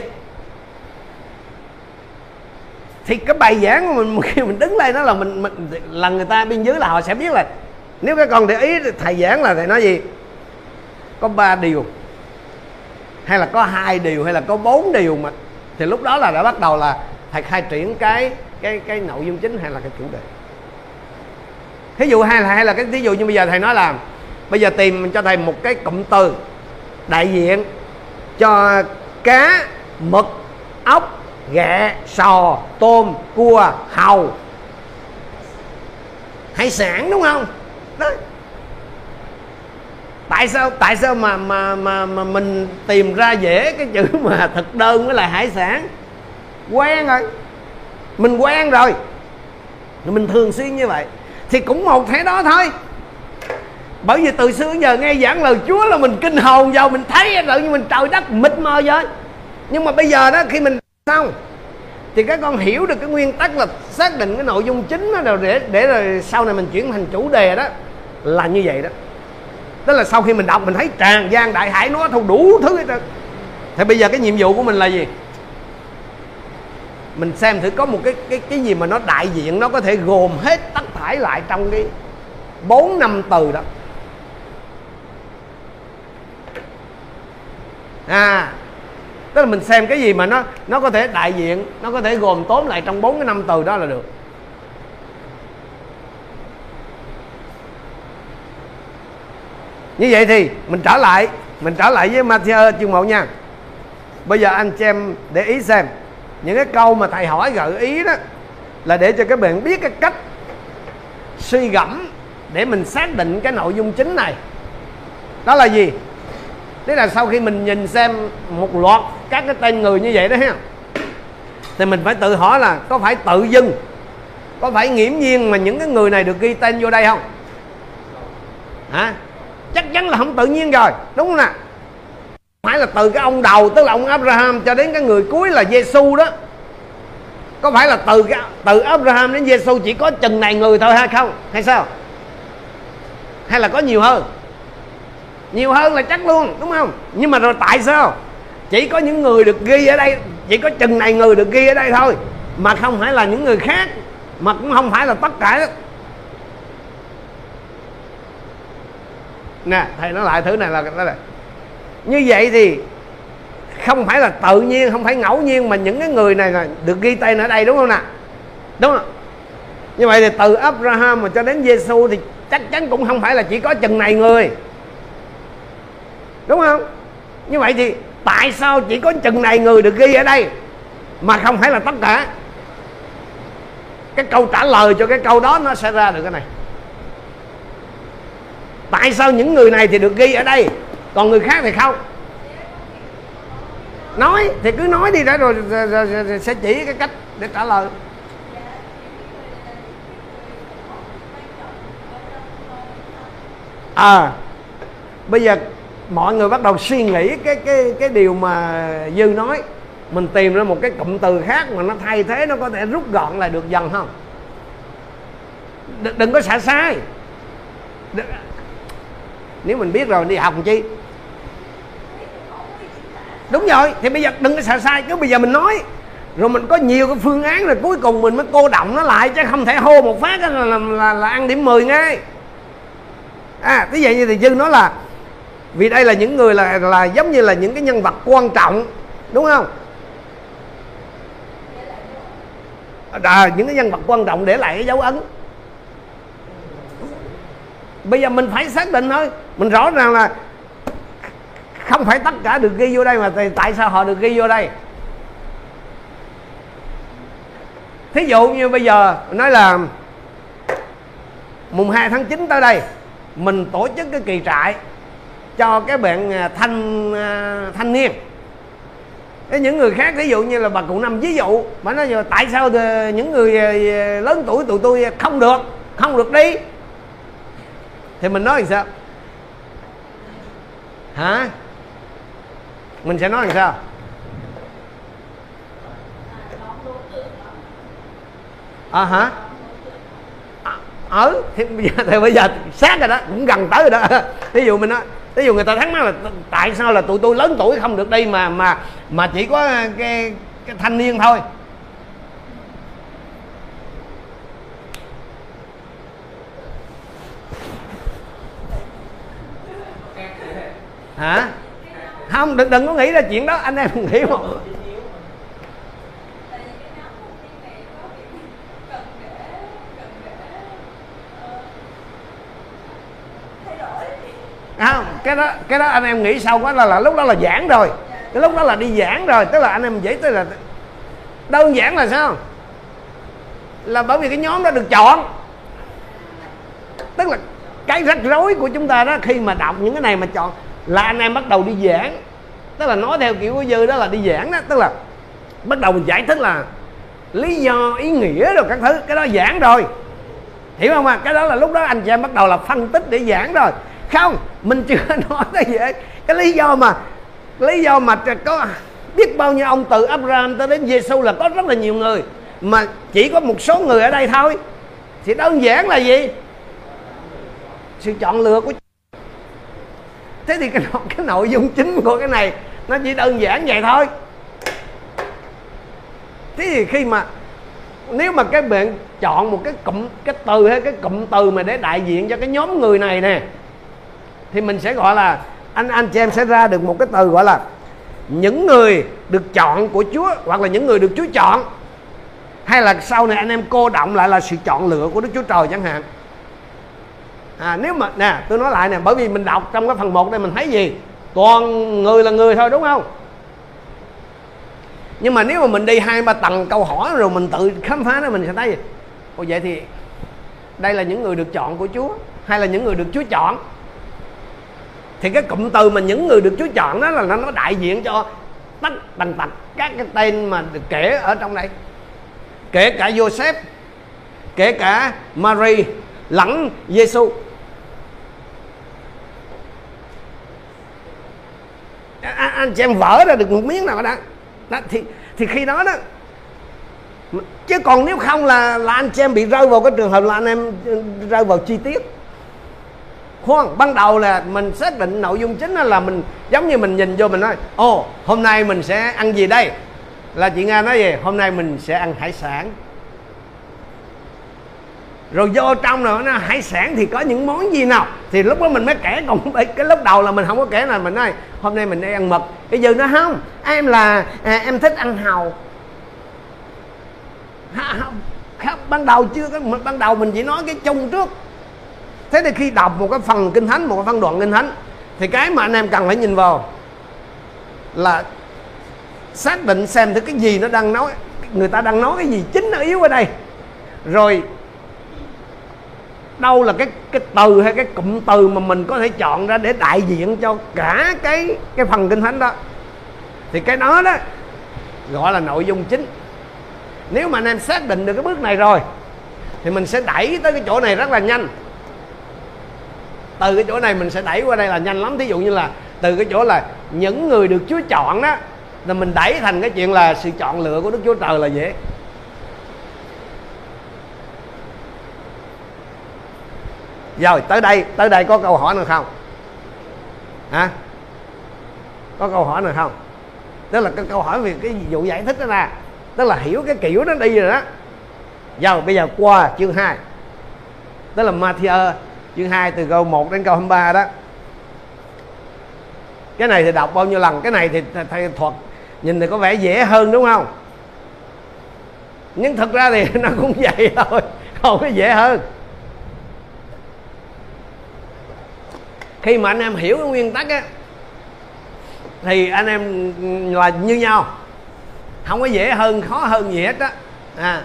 Thì cái bài giảng của mình [LAUGHS] khi mình đứng lên đó là mình, mình là người ta bên dưới là họ sẽ biết là nếu các con để ý thầy giảng là thầy nói gì? Có ba điều. Hay là có hai điều hay là có bốn điều mà thì lúc đó là đã bắt đầu là thầy khai triển cái cái cái nội dung chính hay là cái chủ đề. Thí dụ hay là hay là cái, thí dụ như bây giờ thầy nói là, bây giờ tìm cho thầy một cái cụm từ đại diện cho cá, mực, ốc, ghẹ, sò, tôm, cua hàu hải sản đúng không? Đó tại sao tại sao mà mà mà mà mình tìm ra dễ cái chữ mà thực đơn với lại hải sản? Quen rồi. Mình quen rồi. Mình thường xuyên như vậy. Thì cũng một thế đó thôi. Bởi vì từ xưa giờ nghe giảng lời Chúa là mình kinh hồn vào, mình thấy tự như mình trời đất mịt mờ vậy. Nhưng mà bây giờ đó, khi mình xong, thì các con hiểu được cái nguyên tắc là xác định cái nội dung chính đó để để rồi sau này mình chuyển thành chủ đề đó là như vậy đó. Tức là sau khi mình đọc, mình thấy tràn gian đại hải, nó thu đủ thứ hết trơn. Thì bây giờ cái nhiệm vụ của mình là gì? Mình xem thử có một cái cái cái gì mà nó đại diện, nó có thể gồm hết tất thải lại trong cái bốn năm từ đó. À tức là mình xem cái gì mà nó nó có thể đại diện, nó có thể gồm tóm lại trong bốn cái năm từ đó là được. Như vậy thì mình trở lại, mình trở lại với Matthew chương 1 nha. Bây giờ anh chị em để ý xem những cái câu mà thầy hỏi gợi ý đó là để cho các bạn biết cái cách suy gẫm để mình xác định cái nội dung chính này. Đó là gì? Tức là sau khi mình nhìn xem một loạt các cái tên người như vậy đó ha, thì mình phải tự hỏi là có phải tự dưng, có phải nghiễm nhiên mà những cái người này được ghi tên vô đây không? Hả? Chắc chắn là không tự nhiên rồi, đúng không nào? Phải là từ cái ông đầu tức là ông Abraham cho đến cái người cuối là Giêsu đó. Có phải là từ cái từ Abraham đến Giêsu chỉ có chừng này người thôi hay không? Hay sao? Hay là có nhiều hơn? Nhiều hơn là chắc luôn đúng không? Nhưng mà rồi tại sao? Chỉ có những người được ghi ở đây chỉ có chừng này người được ghi ở đây thôi mà không phải là những người khác mà cũng không phải là tất cả. Nè thầy nói lại thứ này là, là như vậy thì không phải là tự nhiên, không phải ngẫu nhiên mà những cái người này là được ghi tên ở đây, đúng không nè đúng không? Như vậy thì từ Abraham mà cho đến Giêsu thì chắc chắn cũng không phải là chỉ có chừng này người. Đúng không? Như vậy thì tại sao chỉ có chừng này người được ghi ở đây mà không phải là tất cả? Cái câu trả lời cho cái câu đó nó sẽ ra được cái này. Tại sao những người này thì được ghi ở đây? Còn người khác thì không. Nói thì cứ nói đi đã rồi, rồi, rồi, rồi, rồi sẽ chỉ cái cách để trả lời. À bây giờ mọi người bắt đầu suy nghĩ cái cái cái điều mà dư nói. Mình tìm ra một cái cụm từ khác mà nó thay thế nó có thể rút gọn lại được dần không? Đừng, đừng có xả sai. Đừng, nếu mình biết rồi đi học làm chi? Đúng rồi thì bây giờ đừng có sợ sai cứ bây giờ mình nói. Rồi mình có nhiều cái phương án rồi cuối cùng mình mới cô động nó lại chứ không thể hô một phát là, là, là, là ăn điểm 10 ngay. À thế vậy như thì dư nói là vì đây là những người là là giống như là những cái nhân vật quan trọng đúng không? À, những cái nhân vật quan trọng để lại cái dấu ấn. Bây giờ mình phải xác định thôi. Mình rõ ràng là không phải tất cả được ghi vô đây mà tại sao họ được ghi vô đây? Thí dụ như bây giờ, nói là mùng 2 tháng 9 tới đây, mình tổ chức cái kỳ trại cho cái bạn à, thanh à, thanh niên. Cái những người khác ví dụ như là bà cụ năm ví dụ mà nói giờ tại sao à, những người lớn tuổi tụi tôi không được không được đi? Thì mình nói làm sao? Hả? Mình sẽ nói làm sao? À hả? Ở à, ừ, thì bây giờ thì bây giờ sát rồi đó cũng gần tới rồi đó. [LAUGHS] Ví dụ mình nói ví dụ người ta thắc mắc là tại sao là tụi tôi lớn tuổi không được đi mà mà mà chỉ có cái, cái thanh niên thôi? Hả? Không đừng đừng có nghĩ ra chuyện đó. Anh em [LAUGHS] nghĩ một không cái đó cái đó anh em nghĩ sau quá. Là, là lúc đó là giảng rồi. Cái lúc đó là đi giảng rồi. Tức là anh em dễ tới là đơn giản là sao? Là bởi vì cái nhóm đó được chọn. Tức là cái rắc rối của chúng ta đó khi mà đọc những cái này mà chọn là anh em bắt đầu đi giảng. Tức là nói theo kiểu của dư đó là đi giảng đó. Tức là bắt đầu mình giải thích là lý do, ý nghĩa rồi các thứ. Cái đó giảng rồi. Hiểu không à cái đó là lúc đó anh chị em bắt đầu là phân tích để giảng rồi. Không, mình chưa [LAUGHS] nói tới vậy cái lý do mà, lý do mà có biết bao nhiêu ông từ Abraham tới đến Giêsu là có rất là nhiều người. Mà chỉ có một số người ở đây thôi. Thì đơn giản là gì? Sự chọn lựa của thế thì cái, cái nội dung chính của cái này nó chỉ đơn giản vậy thôi. Thế thì khi mà nếu mà cái bạn chọn một cái cụm cái từ hay cái cụm từ mà để đại diện cho cái nhóm người này nè thì mình sẽ gọi là anh anh chị em sẽ ra được một cái từ gọi là những người được chọn của Chúa hoặc là những người được Chúa chọn. Hay là sau này anh em cô động lại là sự chọn lựa của Đức Chúa Trời chẳng hạn à, nếu mà nè tôi nói lại nè bởi vì mình đọc trong cái phần 1 đây mình thấy gì? Toàn người là người thôi đúng không? Nhưng mà nếu mà mình đi hai ba tầng câu hỏi rồi mình tự khám phá nó mình sẽ thấy gì? Ồ vậy thì đây là những người được chọn của Chúa hay là những người được Chúa chọn? Thì cái cụm từ mà những người được Chúa chọn đó là nó đại diện cho tất tần tật các cái tên mà được kể ở trong đây. Kể cả Joseph kể cả Mary lẫn Giêsu anh, anh chị em vỡ ra được một miếng nào đó, đó thì thì khi đó đó chứ còn nếu không là là anh chị em bị rơi vào cái trường hợp là anh em ừ, rơi vào chi tiết. Khoan ban đầu là mình xác định nội dung chính là mình giống như mình nhìn vô mình nói ồ hôm nay mình sẽ ăn gì đây? Là chị nga nói gì hôm nay mình sẽ ăn hải sản rồi vô trong rồi nó hải sản thì có những món gì nào? Thì lúc đó mình mới kể còn [LAUGHS] cái lúc đầu là mình không có kể là mình nói hôm nay mình đi ăn mực. Bây giờ nó không em là à, em thích ăn hàu. [LAUGHS] Không, không, ban đầu chưa có ban đầu mình chỉ nói cái chung trước. Thế thì khi đọc một cái phần kinh thánh một cái phân đoạn kinh thánh thì cái mà anh em cần phải nhìn vào là xác định xem thứ cái gì nó đang nói người ta đang nói cái gì chính nó yếu ở đây. Rồi đâu là cái cái từ hay cái cụm từ mà mình có thể chọn ra để đại diện cho cả cái cái phần kinh thánh đó. Thì cái đó đó gọi là nội dung chính. Nếu mà anh em xác định được cái bước này rồi, thì mình sẽ đẩy tới cái chỗ này rất là nhanh. Từ cái chỗ này mình sẽ đẩy qua đây là nhanh lắm. Thí dụ như là từ cái chỗ là những người được Chúa chọn đó, là mình đẩy thành cái chuyện là sự chọn lựa của Đức Chúa Trời là dễ. Rồi, tới đây tới đây có câu hỏi nào không? Hả? Có câu hỏi nào không? Tức là cái câu hỏi về cái vụ giải thích đó nè tức là hiểu cái kiểu nó đi rồi đó. Rồi, bây giờ qua chương 2 tức là Matthew, chương 2 từ câu 1 đến câu 23 đó. Cái này thì đọc bao nhiêu lần? Cái này thì thầy thuật nhìn thì có vẻ dễ hơn đúng không? Nhưng thật ra thì [LAUGHS] nó cũng vậy thôi, không có dễ hơn. Khi mà anh em hiểu cái nguyên tắc á, thì anh em là như nhau. Không có dễ hơn, khó hơn gì hết á. À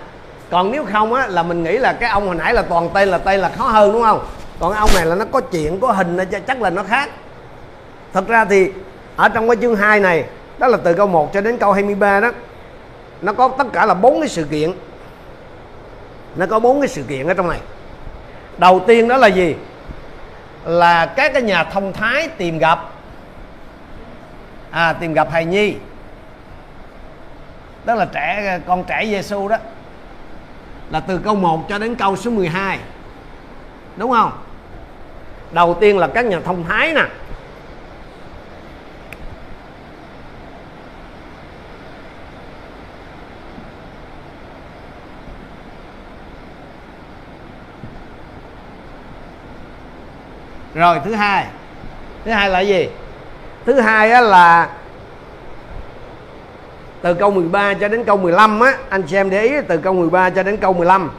còn nếu không á, là mình nghĩ là cái ông hồi nãy là toàn tây là tây là khó hơn, đúng không? Còn ông này là nó có chuyện, có hình chắc là nó khác. Thật ra thì ở trong cái chương 2 này, đó là từ câu 1 cho đến câu 23 đó, nó có tất cả là bốn cái sự kiện. Nó có bốn cái sự kiện ở trong này. Đầu tiên đó là gì? Là các cái nhà thông thái tìm gặp. À tìm gặp hài nhi. Đó là trẻ, con trẻ Giêsu đó. Là từ câu 1 cho đến câu số 12 đúng không? Đầu tiên là các nhà thông thái nè. Rồi, thứ hai. Thứ hai là gì? Thứ hai á là từ câu 13 cho đến câu 15 á, anh chị em để ý, từ câu 13 cho đến câu 15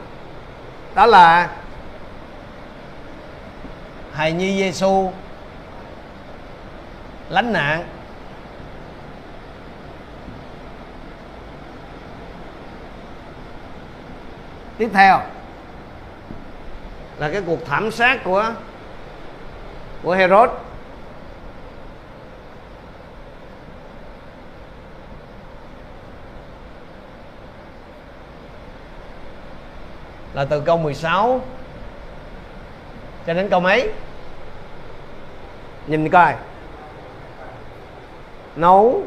đó là hài nhi Giêsu lánh nạn. Tiếp theo là cái cuộc thảm sát của của Herod. Là từ câu 16 cho đến câu mấy? Nhìn coi. Nấu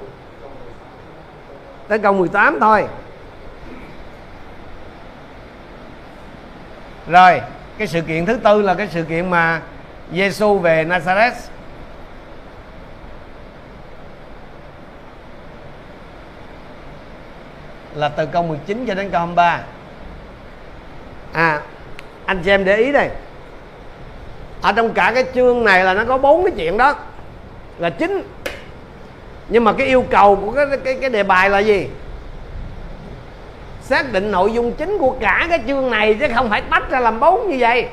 tới câu 18 thôi. Rồi, cái sự kiện thứ tư là cái sự kiện mà Giêsu về Nazareth. Là từ câu 19 cho đến câu 23 à anh chị em để ý đây. Ở trong cả cái chương này là nó có bốn cái chuyện đó. Là chính. Nhưng mà cái yêu cầu của cái cái cái đề bài là gì? Xác định nội dung chính của cả cái chương này chứ không phải tách ra làm bốn như vậy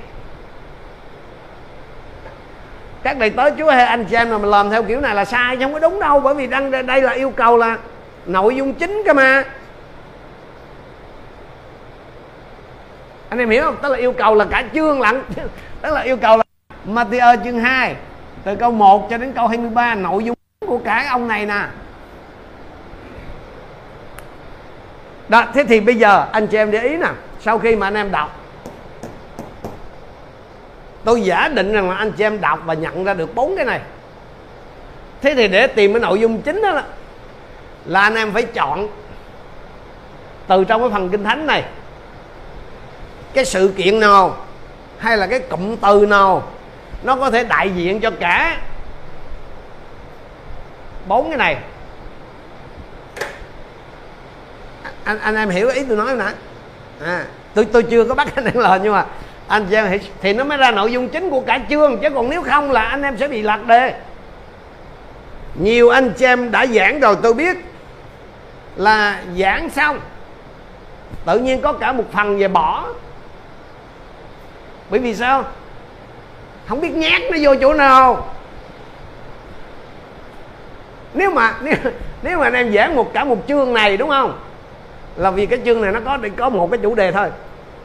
các đầy tớ chúa hay anh chị em mà mình làm theo kiểu này là sai, chứ không có đúng đâu, bởi vì đang đây là yêu cầu là nội dung chính cơ mà. Anh em hiểu không? Tức là yêu cầu là cả chương lận [LAUGHS] tức là yêu cầu là Matthew chương 2 từ câu 1 cho đến câu 23 nội dung của cả ông này nè. Đó, thế thì bây giờ anh chị em để ý nè, sau khi mà anh em đọc tôi giả định rằng là anh chị em đọc và nhận ra được bốn cái này. Thế thì để tìm cái nội dung chính đó là anh em phải chọn từ trong cái phần kinh thánh này cái sự kiện nào hay là cái cụm từ nào nó có thể đại diện cho cả bốn cái này. Anh anh em hiểu ý tôi nói nè? À, tôi tôi chưa có bắt anh em lời nhưng mà anh chị em thì nó mới ra nội dung chính của cả chương chứ còn nếu không là anh em sẽ bị lạc đề. Nhiều anh chị em đã giảng rồi tôi biết là giảng xong tự nhiên có cả một phần về bỏ. Bởi vì sao? Không biết nhát nó vô chỗ nào. Nếu mà [LAUGHS] nếu, nếu mà anh em giảng một cả một chương này đúng không? Là vì cái chương này nó có có một cái chủ đề thôi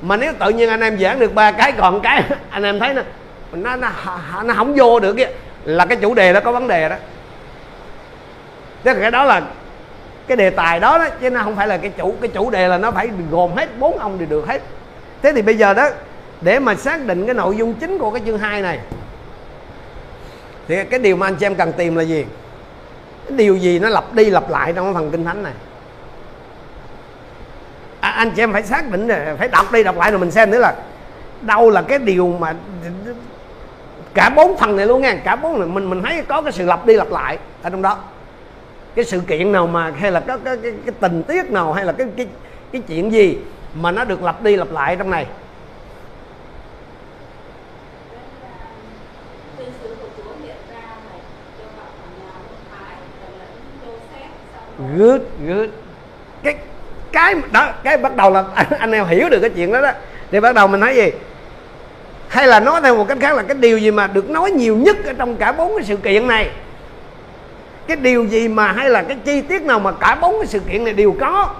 mà nếu tự nhiên anh em giảng được ba cái còn cái [LAUGHS] anh em thấy nó nó nó, nó không vô được kia là cái chủ đề đó có vấn đề đó. Tức là cái đó là cái đề tài đó đó chứ nó không phải là cái chủ cái chủ đề là nó phải gồm hết bốn ông thì được hết. Thế thì bây giờ đó để mà xác định cái nội dung chính của cái chương 2 này thì cái điều mà anh chị em cần tìm là gì? Cái điều gì nó lặp đi lặp lại trong cái phần kinh thánh này? À, anh chị em phải xác định phải đọc đi đọc lại rồi mình xem nữa là đâu là cái điều mà cả bốn phần này luôn nha cả bốn này mình mình thấy có cái sự lặp đi lặp lại ở trong đó cái sự kiện nào mà hay là có cái, cái, cái tình tiết nào hay là cái cái cái chuyện gì mà nó được lặp đi lặp lại trong này good good cái cái đó, cái bắt đầu là anh em hiểu được cái chuyện đó đó. Thì bắt đầu mình nói gì? Hay là nói theo một cách khác là cái điều gì mà được nói nhiều nhất ở trong cả bốn cái sự kiện này? Cái điều gì mà hay là cái chi tiết nào mà cả bốn cái sự kiện này đều có?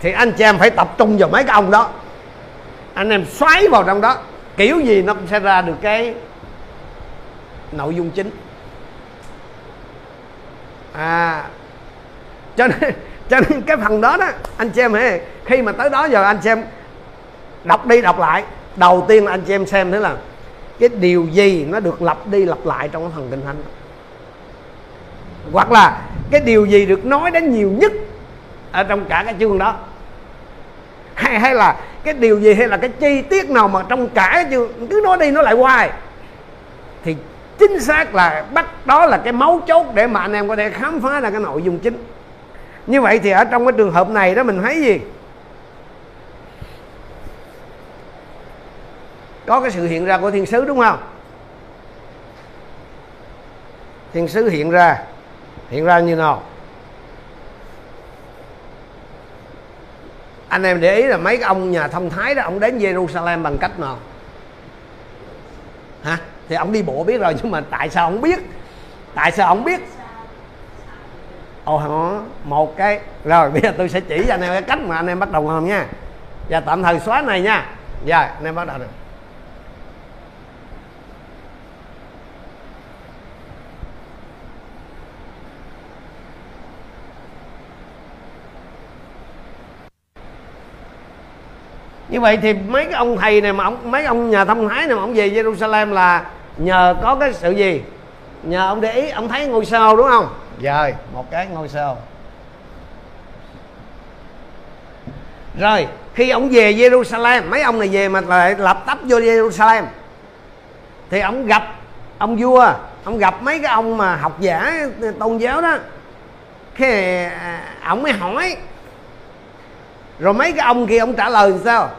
Thì anh chị em phải tập trung vào mấy cái ông đó. Anh em xoáy vào trong đó. Kiểu gì nó cũng sẽ ra được cái nội dung chính. À cho nên cho nên cái phần đó đó, anh chị em hãy, khi mà tới đó giờ anh chị em đọc đi đọc lại. Đầu tiên là anh chị em xem thế là cái điều gì nó được lặp đi lặp lại trong cái phần kinh thánh hoặc là cái điều gì được nói đến nhiều nhất ở trong cả cái chương đó. Hay hay là cái điều gì hay là cái chi tiết nào mà trong cả cái chương, cứ nói đi nó lại hoài. Thì chính xác là bắt đó là cái mấu chốt để mà anh em có thể khám phá ra cái nội dung chính như vậy thì ở trong cái trường hợp này đó mình thấy gì? Có cái sự hiện ra của thiên sứ đúng không? Thiên sứ hiện ra. Hiện ra như nào? Anh em để ý là mấy cái ông nhà thông thái đó, ông đến Jerusalem bằng cách nào? Hả? Thì ông đi bộ biết rồi, nhưng mà tại sao ông biết? Tại sao ông biết? Ồ, hả? Một cái. Rồi, [LAUGHS] bây giờ tôi sẽ chỉ cho anh em cái cách mà anh em bắt đầu làm nha. Và tạm thời xóa này nha. Rồi, anh em bắt đầu được. Như vậy thì mấy cái ông thầy này mà ông, mấy ông nhà thông thái này mà ông về Jerusalem là nhờ có cái sự gì? Nhờ ông để ý, ông thấy ngôi sao đúng không? Rồi, một cái ngôi sao. Rồi, khi ông về Jerusalem, mấy ông này về mà lại lập tấp vô Jerusalem. Thì ông gặp ông vua, ông gặp mấy cái ông mà học giả, tôn giáo đó. Cái à, ông mới hỏi. Rồi mấy cái ông kia ông trả lời sao?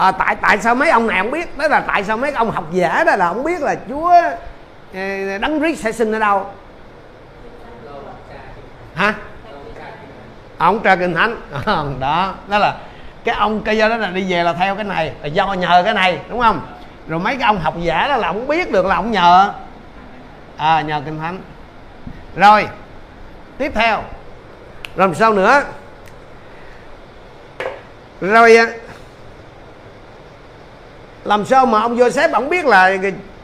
À, tại tại sao mấy ông này không biết? Đó là tại sao mấy ông học giả đó là không biết là chúa ờ, đấng rít sẽ sinh ở đâu. Hả? Ông tra kinh thánh. [LAUGHS] Ờ, đó. Đó là cái ông cái do đó là đi về là theo cái này là do nhờ cái này đúng không? Rồi mấy cái ông học giả đó là ông biết được là ông nhờ. À nhờ kinh thánh. Rồi tiếp theo. Làm sao nữa? Rồi à, làm sao mà ông Joseph, ông biết là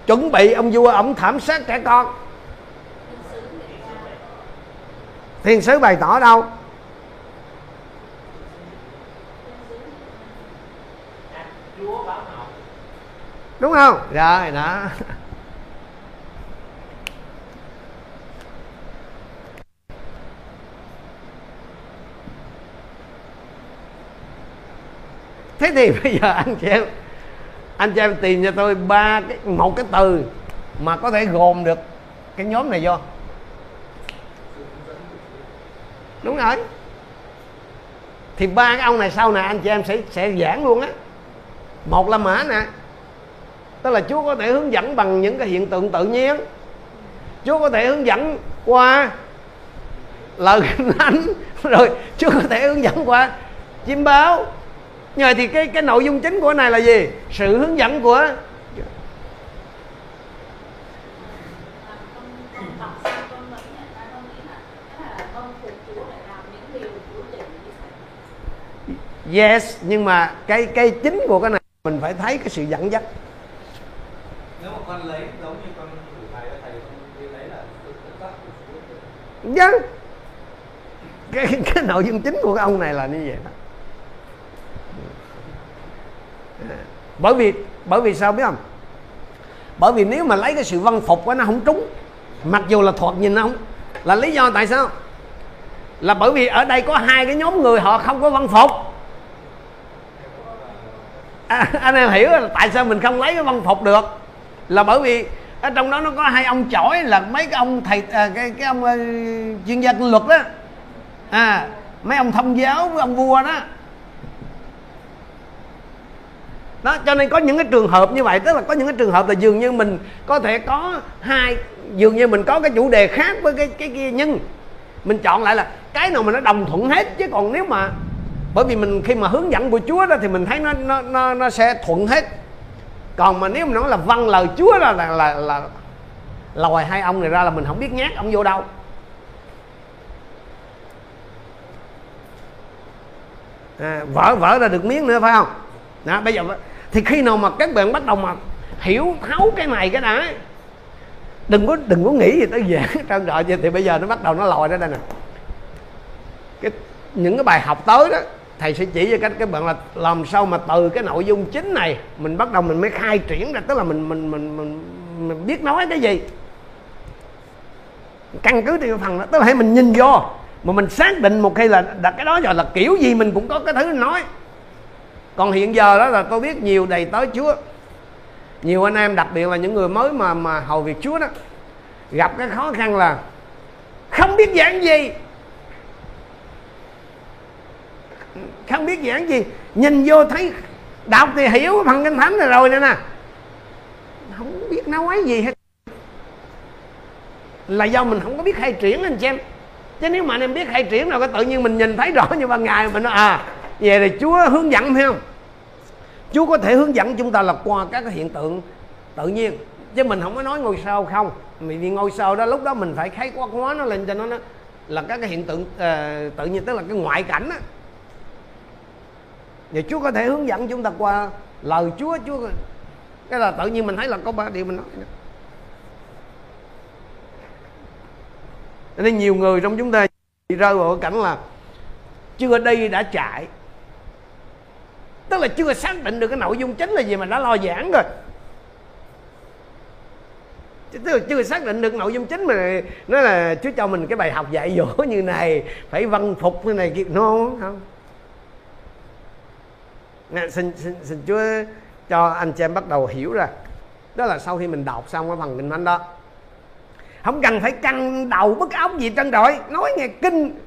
chuẩn bị ông vua, ông thảm sát trẻ con? Thiên sứ bày tỏ đâu? Đúng không? Rồi, đó. Thế thì bây giờ anh chị em anh chị em tìm cho tôi ba cái, một cái từ mà có thể gồm được cái nhóm này vô. Đúng rồi. Thì ba cái ông này sau này anh chị em sẽ sẽ giảng luôn á. Một là mã nè. Tức là chúa có thể hướng dẫn bằng những cái hiện tượng tự nhiên. Chúa có thể hướng dẫn qua lời [LAUGHS] kinh thánh. Rồi chúa có thể hướng dẫn qua chim báo nhờ thì cái cái nội dung chính của này là gì? Sự hướng dẫn của yes nhưng mà cái cái chính của cái này mình phải thấy cái sự dẫn dắt. Nếu mà con lấy giống như con thử thầy thầy con lấy là tất vâng. Cái cái nội dung chính của cái ông này là như vậy đó bởi vì bởi vì sao biết không? Bởi vì nếu mà lấy cái sự văn phục của nó không trúng mặc dù là thuật nhìn nó không là lý do tại sao? Là bởi vì ở đây có hai cái nhóm người họ không có văn phục. À, anh em hiểu là tại sao mình không lấy cái văn phục được? Là bởi vì ở trong đó nó có hai ông chổi là mấy cái ông thầy à, cái cái ông uh, chuyên gia luật đó. À mấy ông thông giáo với ông vua đó đó cho nên có những cái trường hợp như vậy tức là có những cái trường hợp là dường như mình có thể có hai dường như mình có cái chủ đề khác với cái cái kia nhưng mình chọn lại là cái nào mà nó đồng thuận hết chứ còn nếu mà bởi vì mình khi mà hướng dẫn của Chúa đó thì mình thấy nó nó nó, nó sẽ thuận hết. Còn mà nếu mà nói là văn lời Chúa là là là, là lòi hai ông này ra là mình không biết nhát ông vô đâu. À, vỡ vỡ ra được miếng nữa phải không? Đó, bây giờ thì khi nào mà các bạn bắt đầu mà hiểu thấu cái này cái đã đừng có đừng có nghĩ gì tới giảng trơn rồi thì bây giờ nó bắt đầu nó lòi ra đây nè. Cái những cái bài học tới đó thầy sẽ chỉ cho các các bạn là làm sao mà từ cái nội dung chính này mình bắt đầu mình mới khai triển ra tức là mình mình mình mình, mình biết nói cái gì. Căn cứ trên phần đó tức là hãy mình nhìn vô mà mình xác định một khi là đặt cái đó rồi là kiểu gì mình cũng có cái thứ nói còn hiện giờ đó là tôi biết nhiều đầy tới chúa. Nhiều anh em, đặc biệt là những người mới mà mà hầu việc chúa đó, gặp cái khó khăn là không biết giảng gì. Không biết giảng gì. Nhìn vô thấy đọc thì hiểu phần kinh thánh này rồi nè nè. Không biết nói gì hết. Là do mình không có biết khai triển anh chị em. Chứ nếu mà anh em biết khai triển rồi có tự nhiên mình nhìn thấy rõ như ban ngày mình nói à về thì chúa hướng dẫn phải không? Chúa có thể hướng dẫn chúng ta là qua các cái hiện tượng tự nhiên. Chứ mình không có nói ngôi sao không. Vì ngôi sao đó lúc đó mình phải khái quát hóa nó lên cho nó, nó là các cái hiện tượng uh, tự nhiên tức là cái ngoại cảnh á. Và Chúa có thể hướng dẫn chúng ta qua lời Chúa. Chúa cái là tự nhiên mình thấy là có ba điều mình nói nên nhiều người trong chúng ta rơi vào cảnh là chưa đi đã chạy tức là chưa xác định được cái nội dung chính là gì mà đã lo giảng rồi. Tức là chưa xác định được nội dung chính mà nói là Chúa cho mình cái bài học dạy dỗ [LAUGHS] như này phải văn phục như này kia. No không. Nè, xin, xin, xin Chúa cho anh chị em bắt đầu hiểu ra. Đó là sau khi mình đọc xong cái phần kinh thánh đó. Không cần phải căng đầu bức óc gì trân đội nói nghe kinh.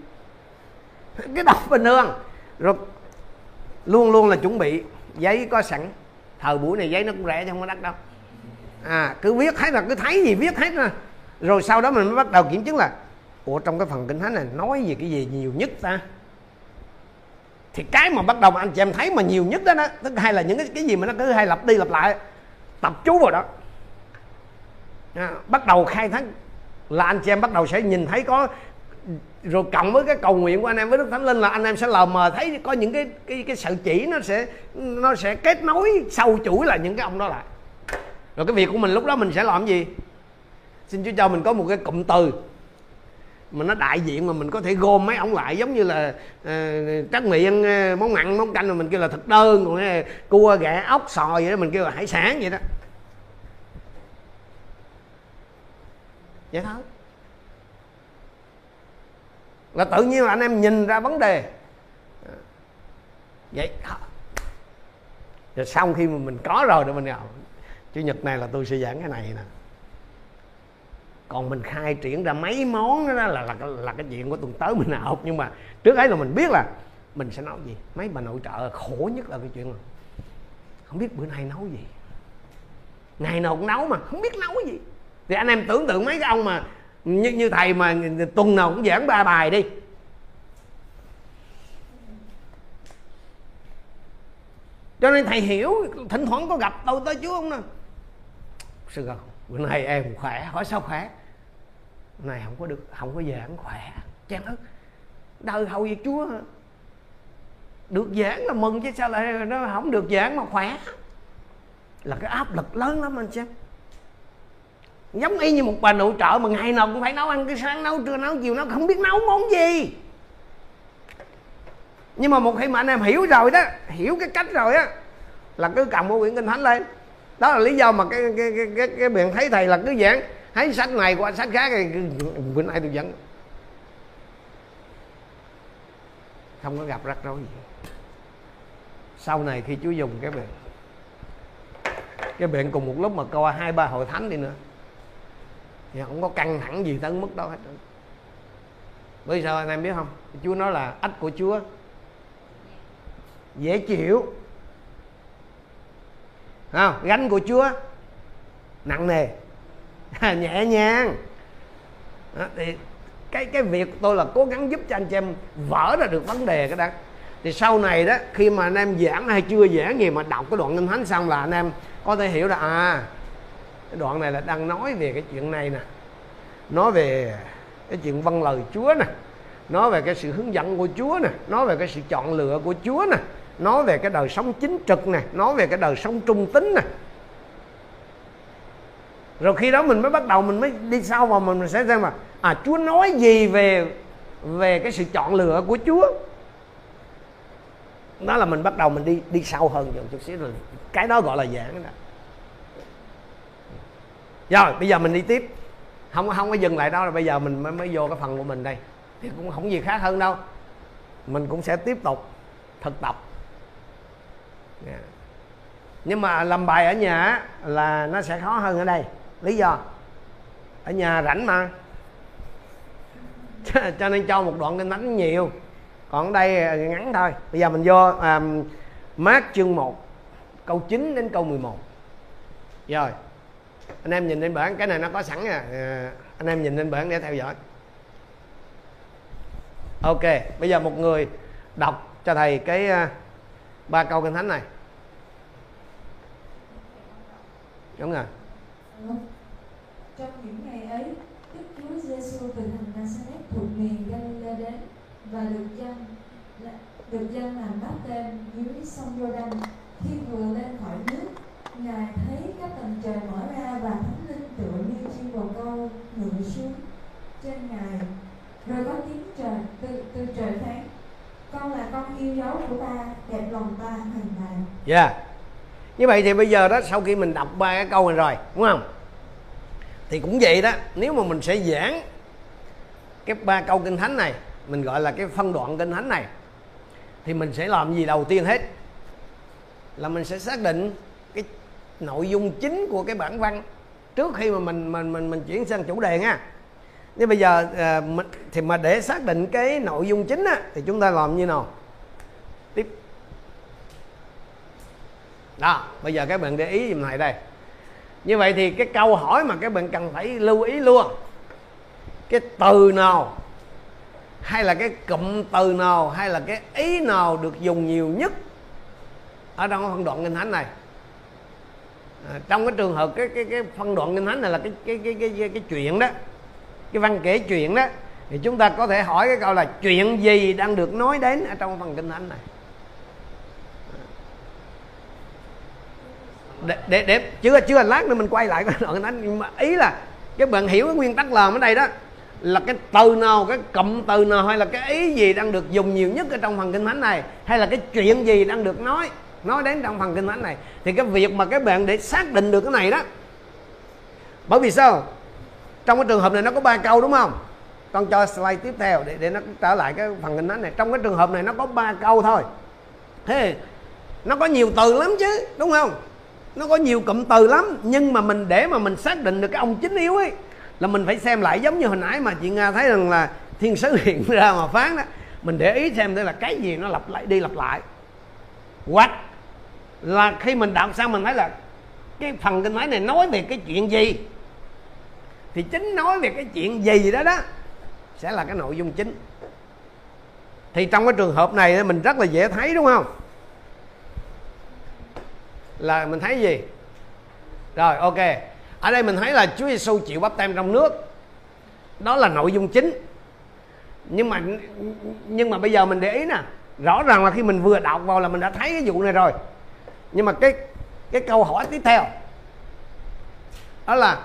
Cái đọc bình thường. Rồi luôn luôn là chuẩn bị giấy có sẵn. Thời buổi này giấy nó cũng rẻ chứ không có đắt đâu. À cứ viết hết là cứ thấy gì viết hết ra. Rồi sau đó mình mới bắt đầu kiểm chứng là ủa trong cái phần kinh thánh này nói về cái gì nhiều nhất ta? Thì cái mà bắt đầu mà anh chị em thấy mà nhiều nhất đó đó tức hay là những cái cái gì mà nó cứ hay lặp đi lặp lại tập chú vào đó. À, bắt đầu khai thác là anh chị em bắt đầu sẽ nhìn thấy có rồi cộng với cái cầu nguyện của anh em với đức thánh linh là anh em sẽ lờ mờ thấy có những cái cái cái sự chỉ nó sẽ nó sẽ kết nối sâu chuỗi là những cái ông đó lại. Rồi cái việc của mình lúc đó mình sẽ làm gì? Xin chúa cho mình có một cái cụm từ mà nó đại diện mà mình có thể gom mấy ông lại giống như là ờ, uh, trắc miệng uh, ờ, món mặn món canh mà mình kêu là thực đơn còn uh, cua gà ốc sò vậy đó mình kêu là hải sản vậy đó. Vậy thôi là tự nhiên là anh em nhìn ra vấn đề. Vậy rồi xong khi mà mình có rồi thì mình nào chủ nhật này là tôi sẽ giảng cái này nè. Còn mình khai triển ra mấy món đó là là, là, là cái chuyện của tuần tới mình học. Nhưng mà trước ấy là mình biết là mình sẽ nấu gì. Mấy bà nội trợ khổ nhất là cái chuyện là không biết bữa nay nấu gì. Ngày nào cũng nấu mà không biết nấu gì. Thì anh em tưởng tượng mấy cái ông mà như, như thầy mà tuần nào cũng giảng ba bài đi. Cho nên thầy hiểu thỉnh thoảng có gặp tôi tới chú không nè sư không bữa nay em khỏe hỏi sao khỏe? Này không có được không có giảng khỏe chán ức đời hầu việc chúa được giảng là mừng chứ sao lại nó không được giảng mà khỏe? Là cái áp lực lớn lắm anh xem giống y như một bà nội trợ mà ngày nào cũng phải nấu ăn cái sáng nấu trưa nấu chiều nấu không biết nấu món gì. Nhưng mà một khi mà anh em hiểu rồi đó hiểu cái cách rồi á là cứ cầm cái quyển kinh thánh lên. Đó là lý do mà cái cái cái cái, cái bạn thấy thầy là cứ giảng thấy sách này qua sách khác thì bữa nay tôi dẫn không có gặp rắc rối gì. Sau này khi Chúa dùng cái biện, cái bệnh cùng một lúc mà coi hai ba hội thánh đi nữa thì không có căng thẳng gì tới mức đó hết. Bởi sao anh em biết không? Chúa nói là ách của chúa dễ chịu. Không? Gánh của chúa nặng nề [LAUGHS] nhẹ nhàng. Đó, thì cái cái việc tôi là cố gắng giúp cho anh chị em vỡ ra được vấn đề cái đó thì sau này đó khi mà anh em giảng hay chưa giảng gì mà đọc cái đoạn kinh thánh xong là anh em có thể hiểu là à cái đoạn này là đang nói về cái chuyện này nè. Nói về cái chuyện văn lời Chúa nè. Nói về cái sự hướng dẫn của Chúa nè. Nói về cái sự chọn lựa của Chúa nè. Nói về cái đời sống chính trực nè. Nói về cái đời sống trung tính nè. Rồi khi đó mình mới bắt đầu mình mới đi sau vào mình, mình sẽ xem mà à Chúa nói gì về về cái sự chọn lựa của Chúa? Đó là mình bắt đầu mình đi đi sâu hơn một chút xíu rồi. Cái đó gọi là giảng đó rồi bây giờ mình đi tiếp. Không không có dừng lại đó rồi bây giờ mình mới, mới vô cái phần của mình đây. Thì cũng không gì khác hơn đâu. Mình cũng sẽ tiếp tục thực tập. Yeah. nhưng mà làm bài ở nhà là nó sẽ khó hơn ở đây. Lý do? Ở nhà rảnh mà. Cho nên cho một đoạn kinh thánh nhiều. Còn ở đây à, ngắn thôi. Bây giờ mình vô à, mát chương 1 câu 9 đến câu 11 rồi anh em nhìn lên bảng cái này nó có sẵn à, à anh em nhìn lên bảng để theo dõi. Ok bây giờ một người đọc cho thầy cái uh, ba câu kinh thánh này. Đúng rồi. Trong những ngày ấy Đức Chúa Giêsu từ thành Nazareth thuộc miền Galilee đến và được dân được dân làm báp tên dưới sông Jordan khi vừa lên khỏi nước ngài thấy các tầng trời mở ra và thánh linh tựa như chim bồ câu ngự xuống trên ngài. Rồi có tiếng trời, từ từ trời phán con là con yêu dấu của ta, đẹp lòng ta hàng ngày dạ. Yeah. như vậy thì bây giờ đó, sau khi mình đọc ba cái câu này rồi, đúng không? Thì cũng vậy đó, nếu mà mình sẽ giảng cái ba câu kinh thánh này, mình gọi là cái phân đoạn kinh thánh này, thì mình sẽ làm gì đầu tiên hết? Là mình sẽ xác định nội dung chính của cái bản văn trước khi mà mình mình mình mình chuyển sang chủ đề nha. Nhưng bây giờ à, mình, thì mà để xác định cái nội dung chính á, thì chúng ta làm như nào? Tiếp. Đó bây giờ các bạn để ý dùm thầy đây. Như vậy thì cái câu hỏi mà các bạn cần phải lưu ý luôn cái từ nào hay là cái cụm từ nào hay là cái ý nào được dùng nhiều nhất ở trong phân đoạn kinh thánh này? À, trong cái trường hợp cái cái cái phân đoạn kinh thánh này là cái cái cái cái cái, cái chuyện đó cái văn kể chuyện đó thì chúng ta có thể hỏi cái câu là chuyện gì đang được nói đến ở trong phần kinh thánh này? Ờ. Để để, để chưa chưa lát nữa mình quay lại cái đoạn kinh thánh nhưng mà ý là các bạn hiểu cái nguyên tắc làm ở đây đó là cái từ nào cái cụm từ nào hay là cái ý gì đang được dùng nhiều nhất ở trong phần kinh thánh này hay là cái chuyện gì đang được nói? Nói đến trong phần kinh thánh này, thì cái việc mà các bạn để xác định được cái này đó, bởi vì sao? Trong cái trường hợp này nó có ba câu đúng không? Con cho slide tiếp theo để để nó trở lại cái phần kinh thánh này. Trong cái trường hợp này nó có ba câu thôi. Thế nó có nhiều từ lắm chứ, đúng không? Nó có nhiều cụm từ lắm, nhưng mà mình để mà mình xác định được cái ông chính yếu ấy, là mình phải xem lại giống như hồi nãy mà chị nga thấy rằng là thiên sứ [LAUGHS] hiện ra mà phán đó. Mình để ý xem đây là cái gì nó lặp lại, đi lặp lại. Hoặc là khi mình đọc xong mình thấy là cái phần kinh thánh này nói về cái chuyện gì? Thì chính nói về cái chuyện gì đó đó sẽ là cái nội dung chính. Thì trong cái trường hợp này mình rất là dễ thấy, đúng không? Là mình thấy gì? Rồi, ok. Ở đây mình thấy là Chúa Giêsu chịu bắp tem trong nước. Đó là nội dung chính. Nhưng mà nhưng mà bây giờ mình để ý nè, rõ ràng là khi mình vừa đọc vào là mình đã thấy cái vụ này rồi nhưng mà cái cái câu hỏi tiếp theo, đó là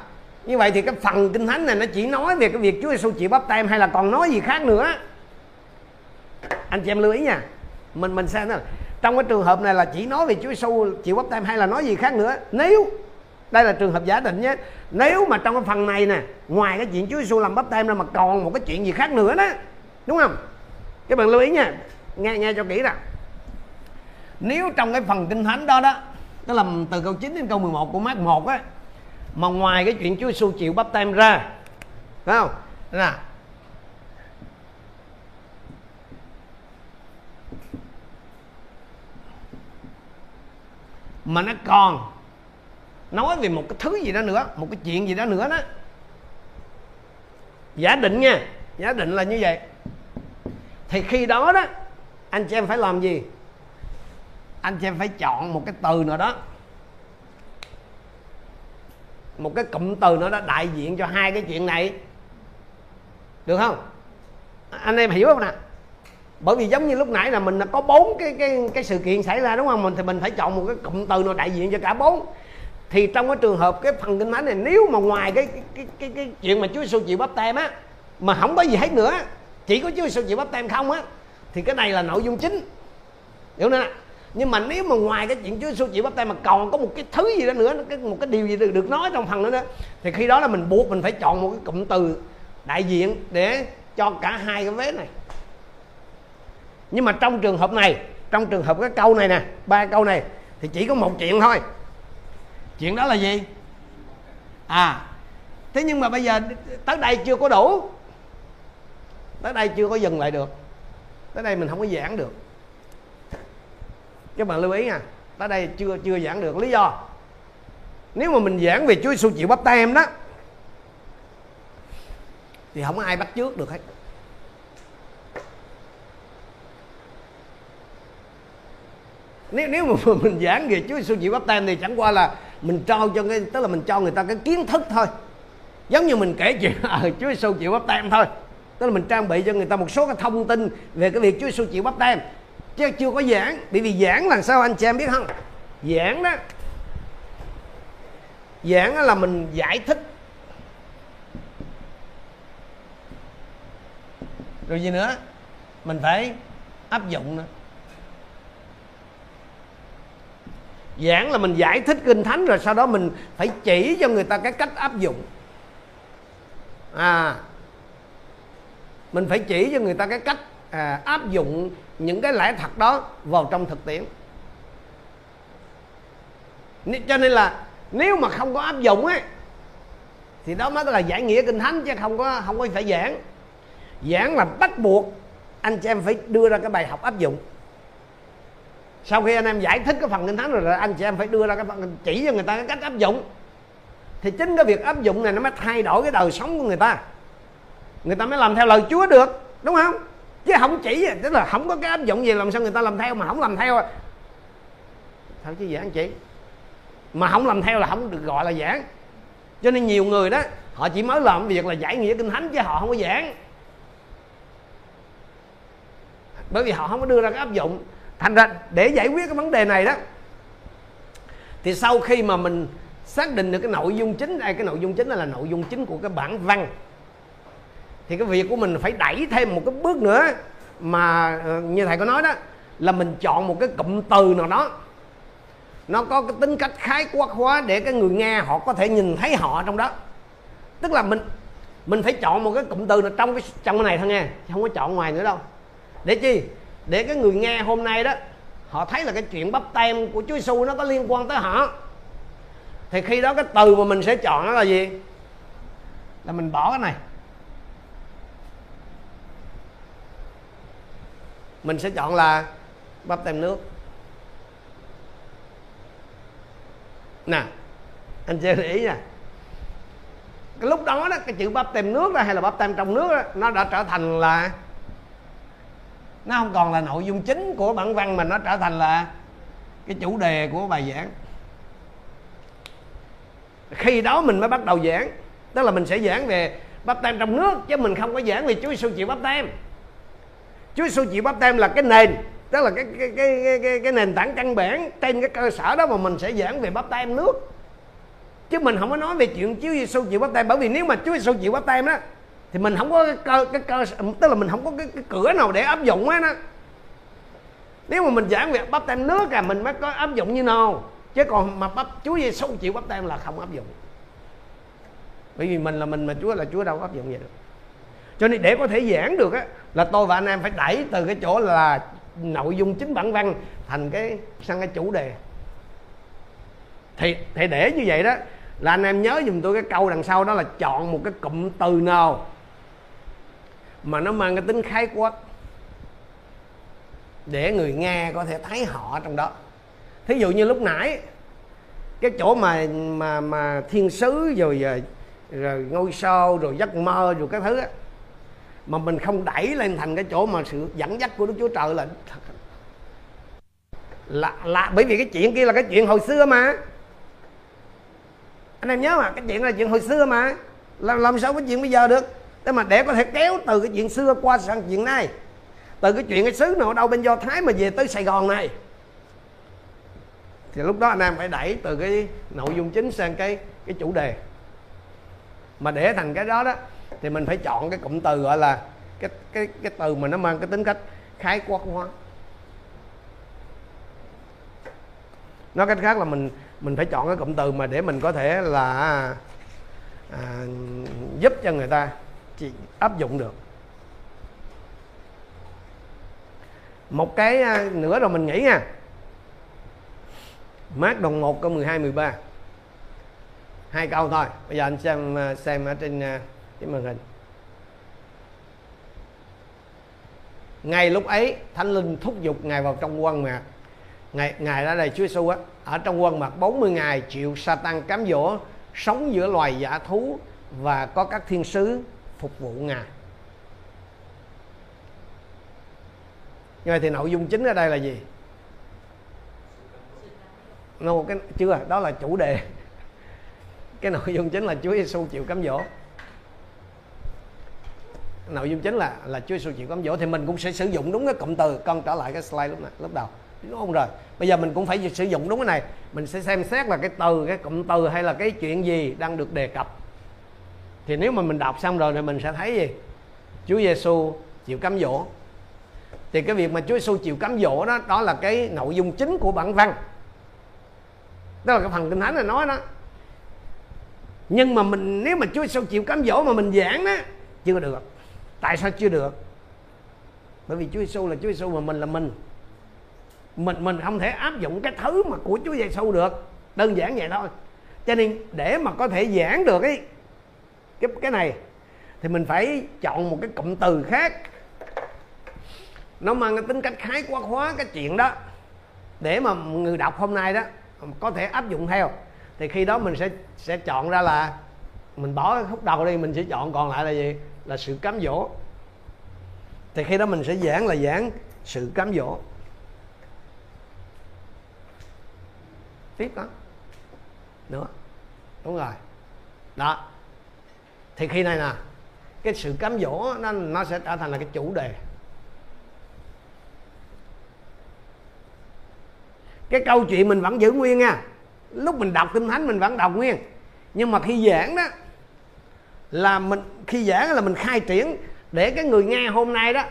như vậy thì cái phần kinh thánh này nó chỉ nói về cái việc Chúa Giêsu chịu bắp tem hay là còn nói gì khác nữa? Anh chị em lưu ý nha. Mình mình xem đó trong cái trường hợp này là chỉ nói về Chúa Giêsu chịu bắp tem hay là nói gì khác nữa? Nếu, đây là trường hợp giả định nhé. Nếu mà trong cái phần này nè, ngoài cái chuyện Chúa Giêsu làm bắp tem ra mà còn một cái chuyện gì khác nữa đó. Đúng không? Các bạn lưu ý nha. Nghe nghe cho kỹ nào nếu trong cái phần kinh thánh đó đó tức là từ câu 9 đến câu 11 của Mark 1 á, mà ngoài cái chuyện Chúa Giêsu chịu bắp tem ra, phải không? Nè. Mà nó còn nói về một cái thứ gì đó nữa, một cái chuyện gì đó nữa đó. Giả định nha, giả định là như vậy. Thì khi đó đó, anh chị em phải làm gì? Anh chị em phải chọn một cái từ nào đó. Một cái cụm từ nó đó đại diện cho hai cái chuyện này. Được không? Anh em hiểu không nè? Bởi vì giống như lúc nãy là mình có bốn cái cái cái sự kiện xảy ra đúng không? Mình thì mình phải chọn một cái cụm từ nào đại diện cho cả bốn. Thì trong cái trường hợp cái phần kinh thánh này nếu mà ngoài cái cái cái cái, cái chuyện mà Chúa Giêsu chịu bắp tem á mà không có gì hết nữa chỉ có Chúa Giêsu chịu bắp tem không á thì cái này là nội dung chính. Hiểu nè? Nhưng mà nếu mà ngoài cái chuyện Chúa Giêsu chịu bắp tay mà còn có một cái thứ gì đó nữa một cái điều gì được, được nói trong phần nữa đó thì khi đó là mình buộc mình phải chọn một cái cụm từ đại diện để cho cả hai cái vế này. Nhưng mà trong trường hợp này trong trường hợp cái câu này nè ba câu này thì chỉ có một chuyện thôi. Chuyện đó là gì? À thế nhưng mà bây giờ tới đây chưa có đủ. Tới đây chưa có dừng lại được. Tới đây mình không có giảng được các bạn lưu ý nha tới đây chưa chưa giảng được lý do. Nếu mà mình giảng về Chúa Giêsu chịu bắp tay em đó thì không ai bắt trước được hết. Nếu nếu mà [LAUGHS] mình giảng về Chúa Giêsu chịu bắp tay thì chẳng qua là mình trao cho cái tức là mình cho người ta cái kiến thức thôi. Giống như mình kể chuyện à, [LAUGHS] Chúa Giêsu chịu bắp tay thôi. Tức là mình trang bị cho người ta một số cái thông tin về cái việc Chúa Giêsu chịu bắp tay chứ chưa có giảng. Bởi vì giảng là sao anh chị em biết không? Giảng đó giảng là mình giải thích. Rồi gì nữa? Mình phải áp dụng nữa. Giảng là mình giải thích kinh thánh rồi sau đó mình phải chỉ cho người ta cái cách áp dụng. À mình phải chỉ cho người ta cái cách à, áp dụng những cái lẽ thật đó vào trong thực tiễn. Cho nên là nếu mà không có áp dụng ấy thì đó mới là giải nghĩa kinh thánh chứ không có không có phải giảng. Giảng là bắt buộc anh chị em phải đưa ra cái bài học áp dụng. Sau khi anh em giải thích cái phần kinh thánh rồi, anh chị em phải đưa ra cái phần chỉ cho người ta cái cách áp dụng. Thì chính cái việc áp dụng này nó mới thay đổi cái đời sống của người ta. Người ta mới làm theo lời Chúa được đúng không? Chứ không chỉ, tức là không có cái áp dụng gì, làm sao người ta làm theo mà không làm theo à? sao chứ giảng chị? mà không làm theo là không được gọi là giảng. Cho nên nhiều người đó, họ chỉ mới làm việc là giải nghĩa kinh thánh chứ họ không có giảng. Bởi vì họ không có đưa ra cái áp dụng. Thành ra, để giải quyết cái vấn đề này đó, thì sau khi mà mình xác định được cái nội dung chính, đây, cái nội dung chính là là nội dung chính của cái bản văn thì cái việc của mình phải đẩy thêm một cái bước nữa mà ờ, như thầy có nói đó, là mình chọn một cái cụm từ nào đó. Nó có cái tính cách khái quát hóa để cái người nghe họ có thể nhìn thấy họ trong đó. Tức là mình mình phải chọn một cái cụm từ nào trong cái trong cái này thôi nghe không có chọn ngoài nữa đâu. Để chi? Để cái người nghe hôm nay đó, họ thấy là cái chuyện bắp tem của Chúa Giêsu nó có liên quan tới họ. Thì khi đó cái từ mà mình sẽ chọn đó là gì? Là mình bỏ cái này. Mình sẽ chọn là bắp tem nước. Nè, anh chị để ý nè cái lúc đó đó, cái chữ bắp tem nước đó hay là bắp tem trong nước đó, nó đã trở thành là, nó không còn là nội dung chính của bản văn mà nó trở thành là cái chủ đề của bài giảng. Khi đó mình mới bắt đầu giảng, tức là mình sẽ giảng về bắp tem trong nước chứ mình không có giảng về Chúa Giêsu chịu bắp tem. Chúa Giêsu chịu bắp tem là cái nền tức là cái cái cái cái, cái, cái nền tảng căn bản trên cái cơ sở đó mà mình sẽ giảng về bắp tem nước. Chứ mình không có nói về chuyện Chúa Giêsu chịu bắp tem bởi vì nếu mà Chúa Giêsu chịu bắp tem đó thì mình không có cái cơ cái cơ tức là mình không có cái, cái cửa nào để áp dụng á đó nếu mà mình giảng về bắp tem nước à mình mới có áp dụng như nào. Chứ còn mà bắp Chúa Giêsu chịu bắp tem là không áp dụng. Bởi vì mình là mình mà Chúa là Chúa đâu có áp dụng vậy được cho nên để có thể giảng được á, là tôi và anh em phải đẩy từ cái chỗ là nội dung chính bản văn thành cái, sang cái chủ đề. Thì thì để như vậy đó, là anh em nhớ dùm tôi cái câu đằng sau đó là chọn một cái cụm từ nào mà nó mang cái tính khái quát để người nghe có thể thấy họ trong đó. Thí dụ như lúc nãy, cái chỗ mà mà mà thiên sứ rồi à, rồi ngôi sao, rồi giấc mơ, rồi cái thứ á mà mình không đẩy lên thành cái chỗ mà sự dẫn dắt của Đức Chúa Trời là là là bởi vì cái chuyện kia là cái chuyện hồi xưa mà. Anh em nhớ mà cái chuyện là chuyện hồi xưa mà. Làm, làm sao cái chuyện bây giờ được? Thế mà để có thể kéo từ cái chuyện xưa qua sang chuyện này. Từ cái chuyện cái xứ nào đâu bên do thái mà về tới sài gòn này. Thì lúc đó anh em phải đẩy từ cái nội dung chính sang cái cái chủ đề. Mà để thành cái đó đó thì mình phải chọn cái cụm từ gọi là cái cái cái từ mà nó mang cái tính cách khái quát hóa. Nói cách khác là mình mình phải chọn cái cụm từ mà để mình có thể là à, giúp cho người ta chỉ áp dụng được. Một cái à, nữa rồi mình nghĩ nha. Mát đồng 1 câu 12 13 hai câu thôi. Bây giờ anh xem à, xem ở trên à, trên màn hình. Ngay lúc ấy thánh linh thúc giục ngài vào trong quan mạc ngài ngài đã đây Chúa Giêsu á ở trong quân mặt 40 ngày chịu Satan cám dỗ sống giữa loài giả thú và có các thiên sứ phục vụ ngài. Như vậy thì nội dung chính ở đây là gì? No, cái chưa đó là chủ đề. Cái nội dung chính là Chúa Giêsu chịu cám dỗ nội dung chính là là Chúa Giêsu chịu cám dỗ, thì mình cũng sẽ sử dụng đúng cái cụm từ con trở lại cái slide lúc này, lúc đầu. Đúng không? Rồi, bây giờ mình cũng phải sử dụng đúng cái này. Mình sẽ xem xét là cái từ, cái cụm từ hay là cái chuyện gì đang được đề cập. Thì nếu mà mình đọc xong rồi thì mình sẽ thấy gì? Chúa Giêsu chịu cám dỗ. Thì cái việc mà Chúa Giêsu chịu cám dỗ đó đó là cái nội dung chính của bản văn. Đó là cái phần kinh thánh này nói đó. Nhưng mà mình, nếu mà Chúa Giêsu chịu cám dỗ mà mình giảng đó, chưa được tại sao chưa được? Bởi vì Chúa Giêsu là Chúa Giêsu mà mình là mình. Mình mình không thể áp dụng cái thứ mà của Chúa Giêsu được. Đơn giản vậy thôi. Cho nên để mà có thể giảng được cái cái cái này, thì mình phải chọn một cái cụm từ khác. Nó mang cái tính cách khái quá hóa cái chuyện đó. Để mà người đọc hôm nay đó, có thể áp dụng theo, thì khi đó mình sẽ sẽ chọn ra là mình bỏ cái khúc đầu đi, mình sẽ chọn còn lại là gì? Là sự cám dỗ. Thì khi đó mình sẽ giảng là giảng sự cám dỗ. Tiếp đó. Nữa. Đúng rồi. Đó. Thì khi này nè, cái sự cám dỗ nó nó sẽ trở thành là cái chủ đề. Cái câu chuyện mình vẫn giữ nguyên nha. Lúc mình đọc kinh thánh mình vẫn đọc nguyên. Nhưng mà khi giảng đó là mình, khi giảng là mình khai triển để cái người nghe hôm nay đó,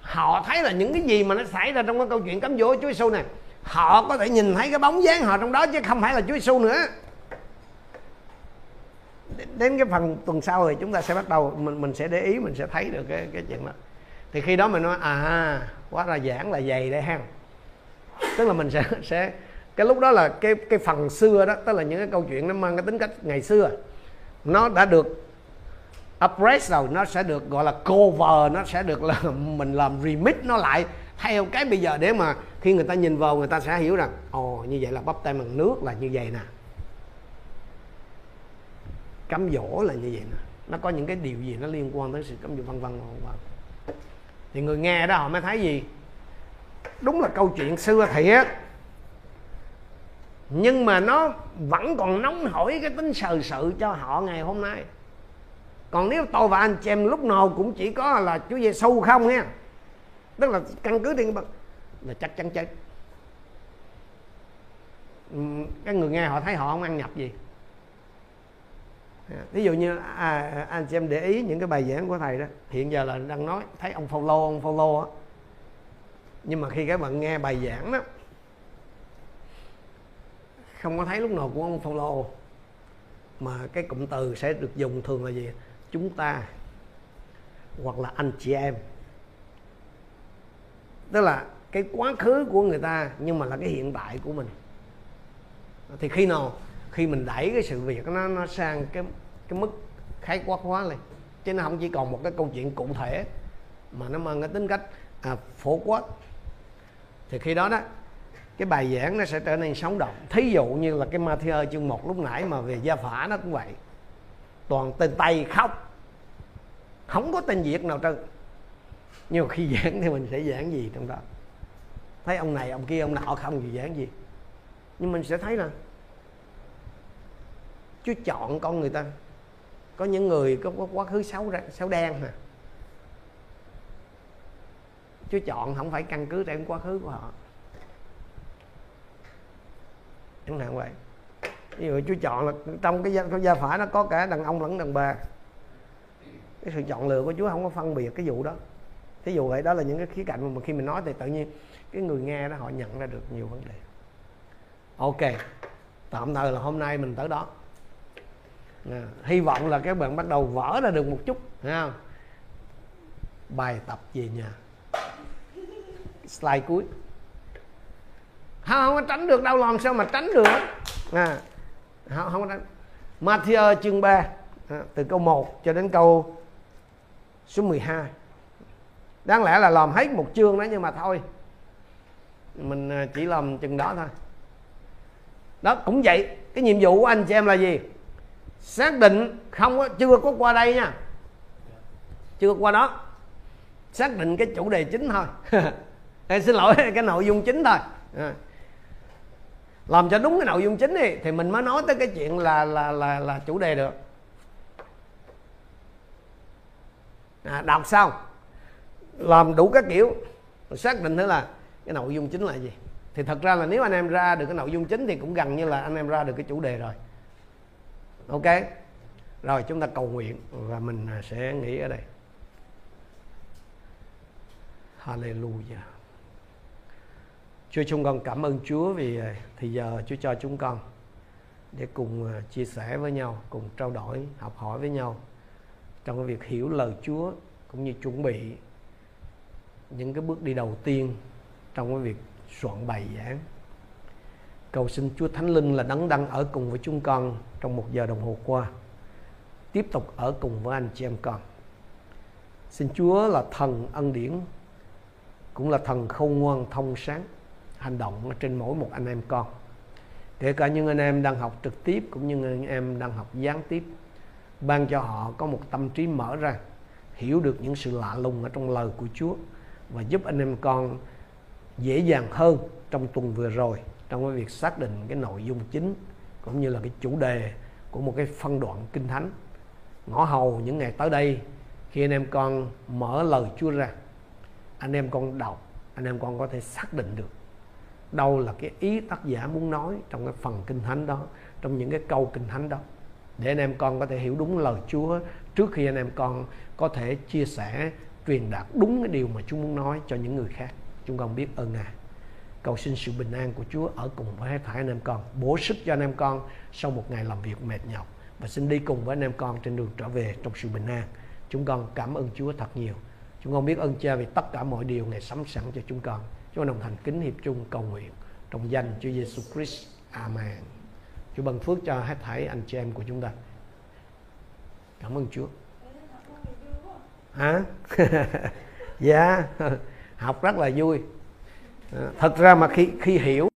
họ thấy là những cái gì mà nó xảy ra trong cái câu chuyện cám dỗ Chúa Giêsu này, họ có thể nhìn thấy cái bóng dáng họ trong đó chứ không phải là Chúa Giêsu nữa. Đến cái phần tuần sau thì chúng ta sẽ bắt đầu, mình mình sẽ để ý, mình sẽ thấy được cái cái chuyện đó. Thì khi đó mình nói à quá là giảng là dày đây ha. Tức là mình sẽ [LAUGHS] sẽ, cái lúc đó là cái cái phần xưa đó, tức là những cái câu chuyện nó mang cái tính cách ngày xưa. Nó đã được upgrade rồi, nó sẽ được gọi là cover, nó sẽ được là [LAUGHS] mình làm remix nó lại. Theo cái bây giờ để mà khi người ta nhìn vào, người ta sẽ hiểu rằng, ồ, như vậy là bắp tay bằng nước là như vậy nè. Cấm dỗ là như vậy nè. Nó có những cái điều gì nó liên quan tới sự cấm dỗ vân vân vân thì người nghe đó, họ mới thấy gì? Đúng là câu chuyện xưa thiệt. Nhưng mà nó vẫn còn nóng hổi cái tính sờ sự cho họ ngày hôm nay còn nếu tôi và anh chị em lúc nào cũng chỉ có là Chúa Giêsu không nha. Tức là căn cứ thiên bậc là chắc chắn chết. Ừ, cái người nghe họ thấy họ không ăn nhập gì. À, Ví dụ như à, anh chị em để ý những cái bài giảng của thầy đó hiện giờ là đang nói thấy ông follow ông follow á. Nhưng mà khi các bạn nghe bài giảng đó không có thấy lúc nào của ông follow mà cái cụm từ sẽ được dùng thường là gì? Chúng ta hoặc là anh chị em. Tức là cái quá khứ của người ta nhưng mà là cái hiện tại của mình. Thì khi nào khi mình đẩy cái sự việc nó nó sang cái cái mức khái quát hóa lên. Chứ nó không chỉ còn một cái câu chuyện cụ thể mà nó mang cái tính cách à, phổ quát. Thì khi đó đó cái bài giảng nó sẽ trở nên sống động. Thí dụ như là cái Matthew chương 1 lúc nãy mà về gia phả nó cũng vậy. Toàn tên tay khóc không có tên Việt nào trơn. Nhưng mà khi [LAUGHS] giảng thì mình sẽ giảng gì trong đó? Thấy ông này ông kia ông nọ không gì giảng gì. Nhưng mình sẽ thấy là Chúa chọn con người ta. Có những người có, có quá khứ xấu xấu đen hả Chúa chọn không phải căn cứ trên quá khứ của họ. Chẳng hạn vậy. Ví dụ Chúa chọn là trong cái gia, cái gia phả nó có cả đàn ông lẫn đàn bà cái sự chọn lựa của Chúa không có phân biệt cái vụ đó. Thí dụ vậy đó là những cái khía cạnh mà khi mình nói thì tự nhiên cái người nghe đó họ nhận ra được nhiều vấn đề. Ok tạm thời là hôm nay mình tới đó. À, hy vọng là các bạn bắt đầu vỡ ra được một chút ha. không? Bài tập về nhà. Slide cuối. Không, không có tránh được đâu làm sao mà tránh được? À, không, không có tránh. Matthew chương 3 à, từ câu 1 cho đến câu số 12 đáng lẽ là làm hết một chương đó nhưng mà thôi. Mình à, chỉ làm chừng đó thôi. Đó cũng vậy. Cái nhiệm vụ của anh chị em là gì? Xác định không có chưa có qua đây nha. Chưa qua đó. Xác định cái chủ đề chính thôi. [LAUGHS] Ê, xin lỗi cái nội dung chính thôi. À. làm cho đúng cái nội dung chính đi thì mình mới nói tới cái chuyện là là là là chủ đề được. À, đọc xong làm đủ các kiểu. Xác định thế là cái nội dung chính là gì? Thì thật ra là nếu anh em ra được cái nội dung chính thì cũng gần như là anh em ra được cái chủ đề rồi. Ok? Rồi chúng ta cầu nguyện và mình à, sẽ nghỉ ở đây. Hallelujah. Chúa chúng con cảm ơn Chúa vì à, thì giờ Chúa cho chúng con để cùng à, chia sẻ với nhau, cùng trao đổi, học hỏi với nhau trong cái việc hiểu lời Chúa cũng như chuẩn bị những cái bước đi đầu tiên trong cái việc soạn bài giảng. Cầu xin Chúa Thánh Linh là đấng đăng ở cùng với chúng con trong một giờ đồng hồ qua. Tiếp tục ở cùng với anh chị em con. Xin Chúa là thần ân điển, cũng là thần khôn ngoan thông sáng, hành động trên mỗi một anh em con kể cả những anh em đang học trực tiếp cũng như anh em đang học gián tiếp ban cho họ có một tâm trí mở ra, hiểu được những sự lạ lùng ở trong lời của Chúa và giúp anh em con dễ dàng hơn trong tuần vừa rồi trong cái việc xác định cái nội dung chính cũng như là cái chủ đề của một cái phân đoạn kinh thánh. Ngõ hầu những ngày tới đây, khi anh em con mở lời Chúa ra, anh em con đọc, anh em con có thể xác định được đâu là cái ý tác giả muốn nói trong cái phần kinh thánh đó, trong những cái câu kinh thánh đó để anh em con có thể hiểu đúng lời Chúa trước khi anh em con có thể chia sẻ, truyền đạt đúng cái điều mà Chúa muốn nói cho những người khác. Chúng con biết ơn Ngài. Cầu xin sự bình an của Chúa ở cùng với hết thảy anh em con, bổ sức cho anh em con sau một ngày làm việc mệt nhọc. Và xin đi cùng với anh em con trên đường trở về trong sự bình an. Chúng con cảm ơn Chúa thật nhiều. Chúng con biết ơn Cha vì tất cả mọi điều Ngài sắm sẵn cho chúng con. Chúng con đồng hành kính hiệp chung, cầu nguyện trong danh Chúa Giêsu Christ. Amen. Chúa ban phước cho hết thảy anh chị em của chúng ta. Cảm ơn Chúa. Hả? [LAUGHS] dạ, học rất là vui. Thật ra mà khi khi hiểu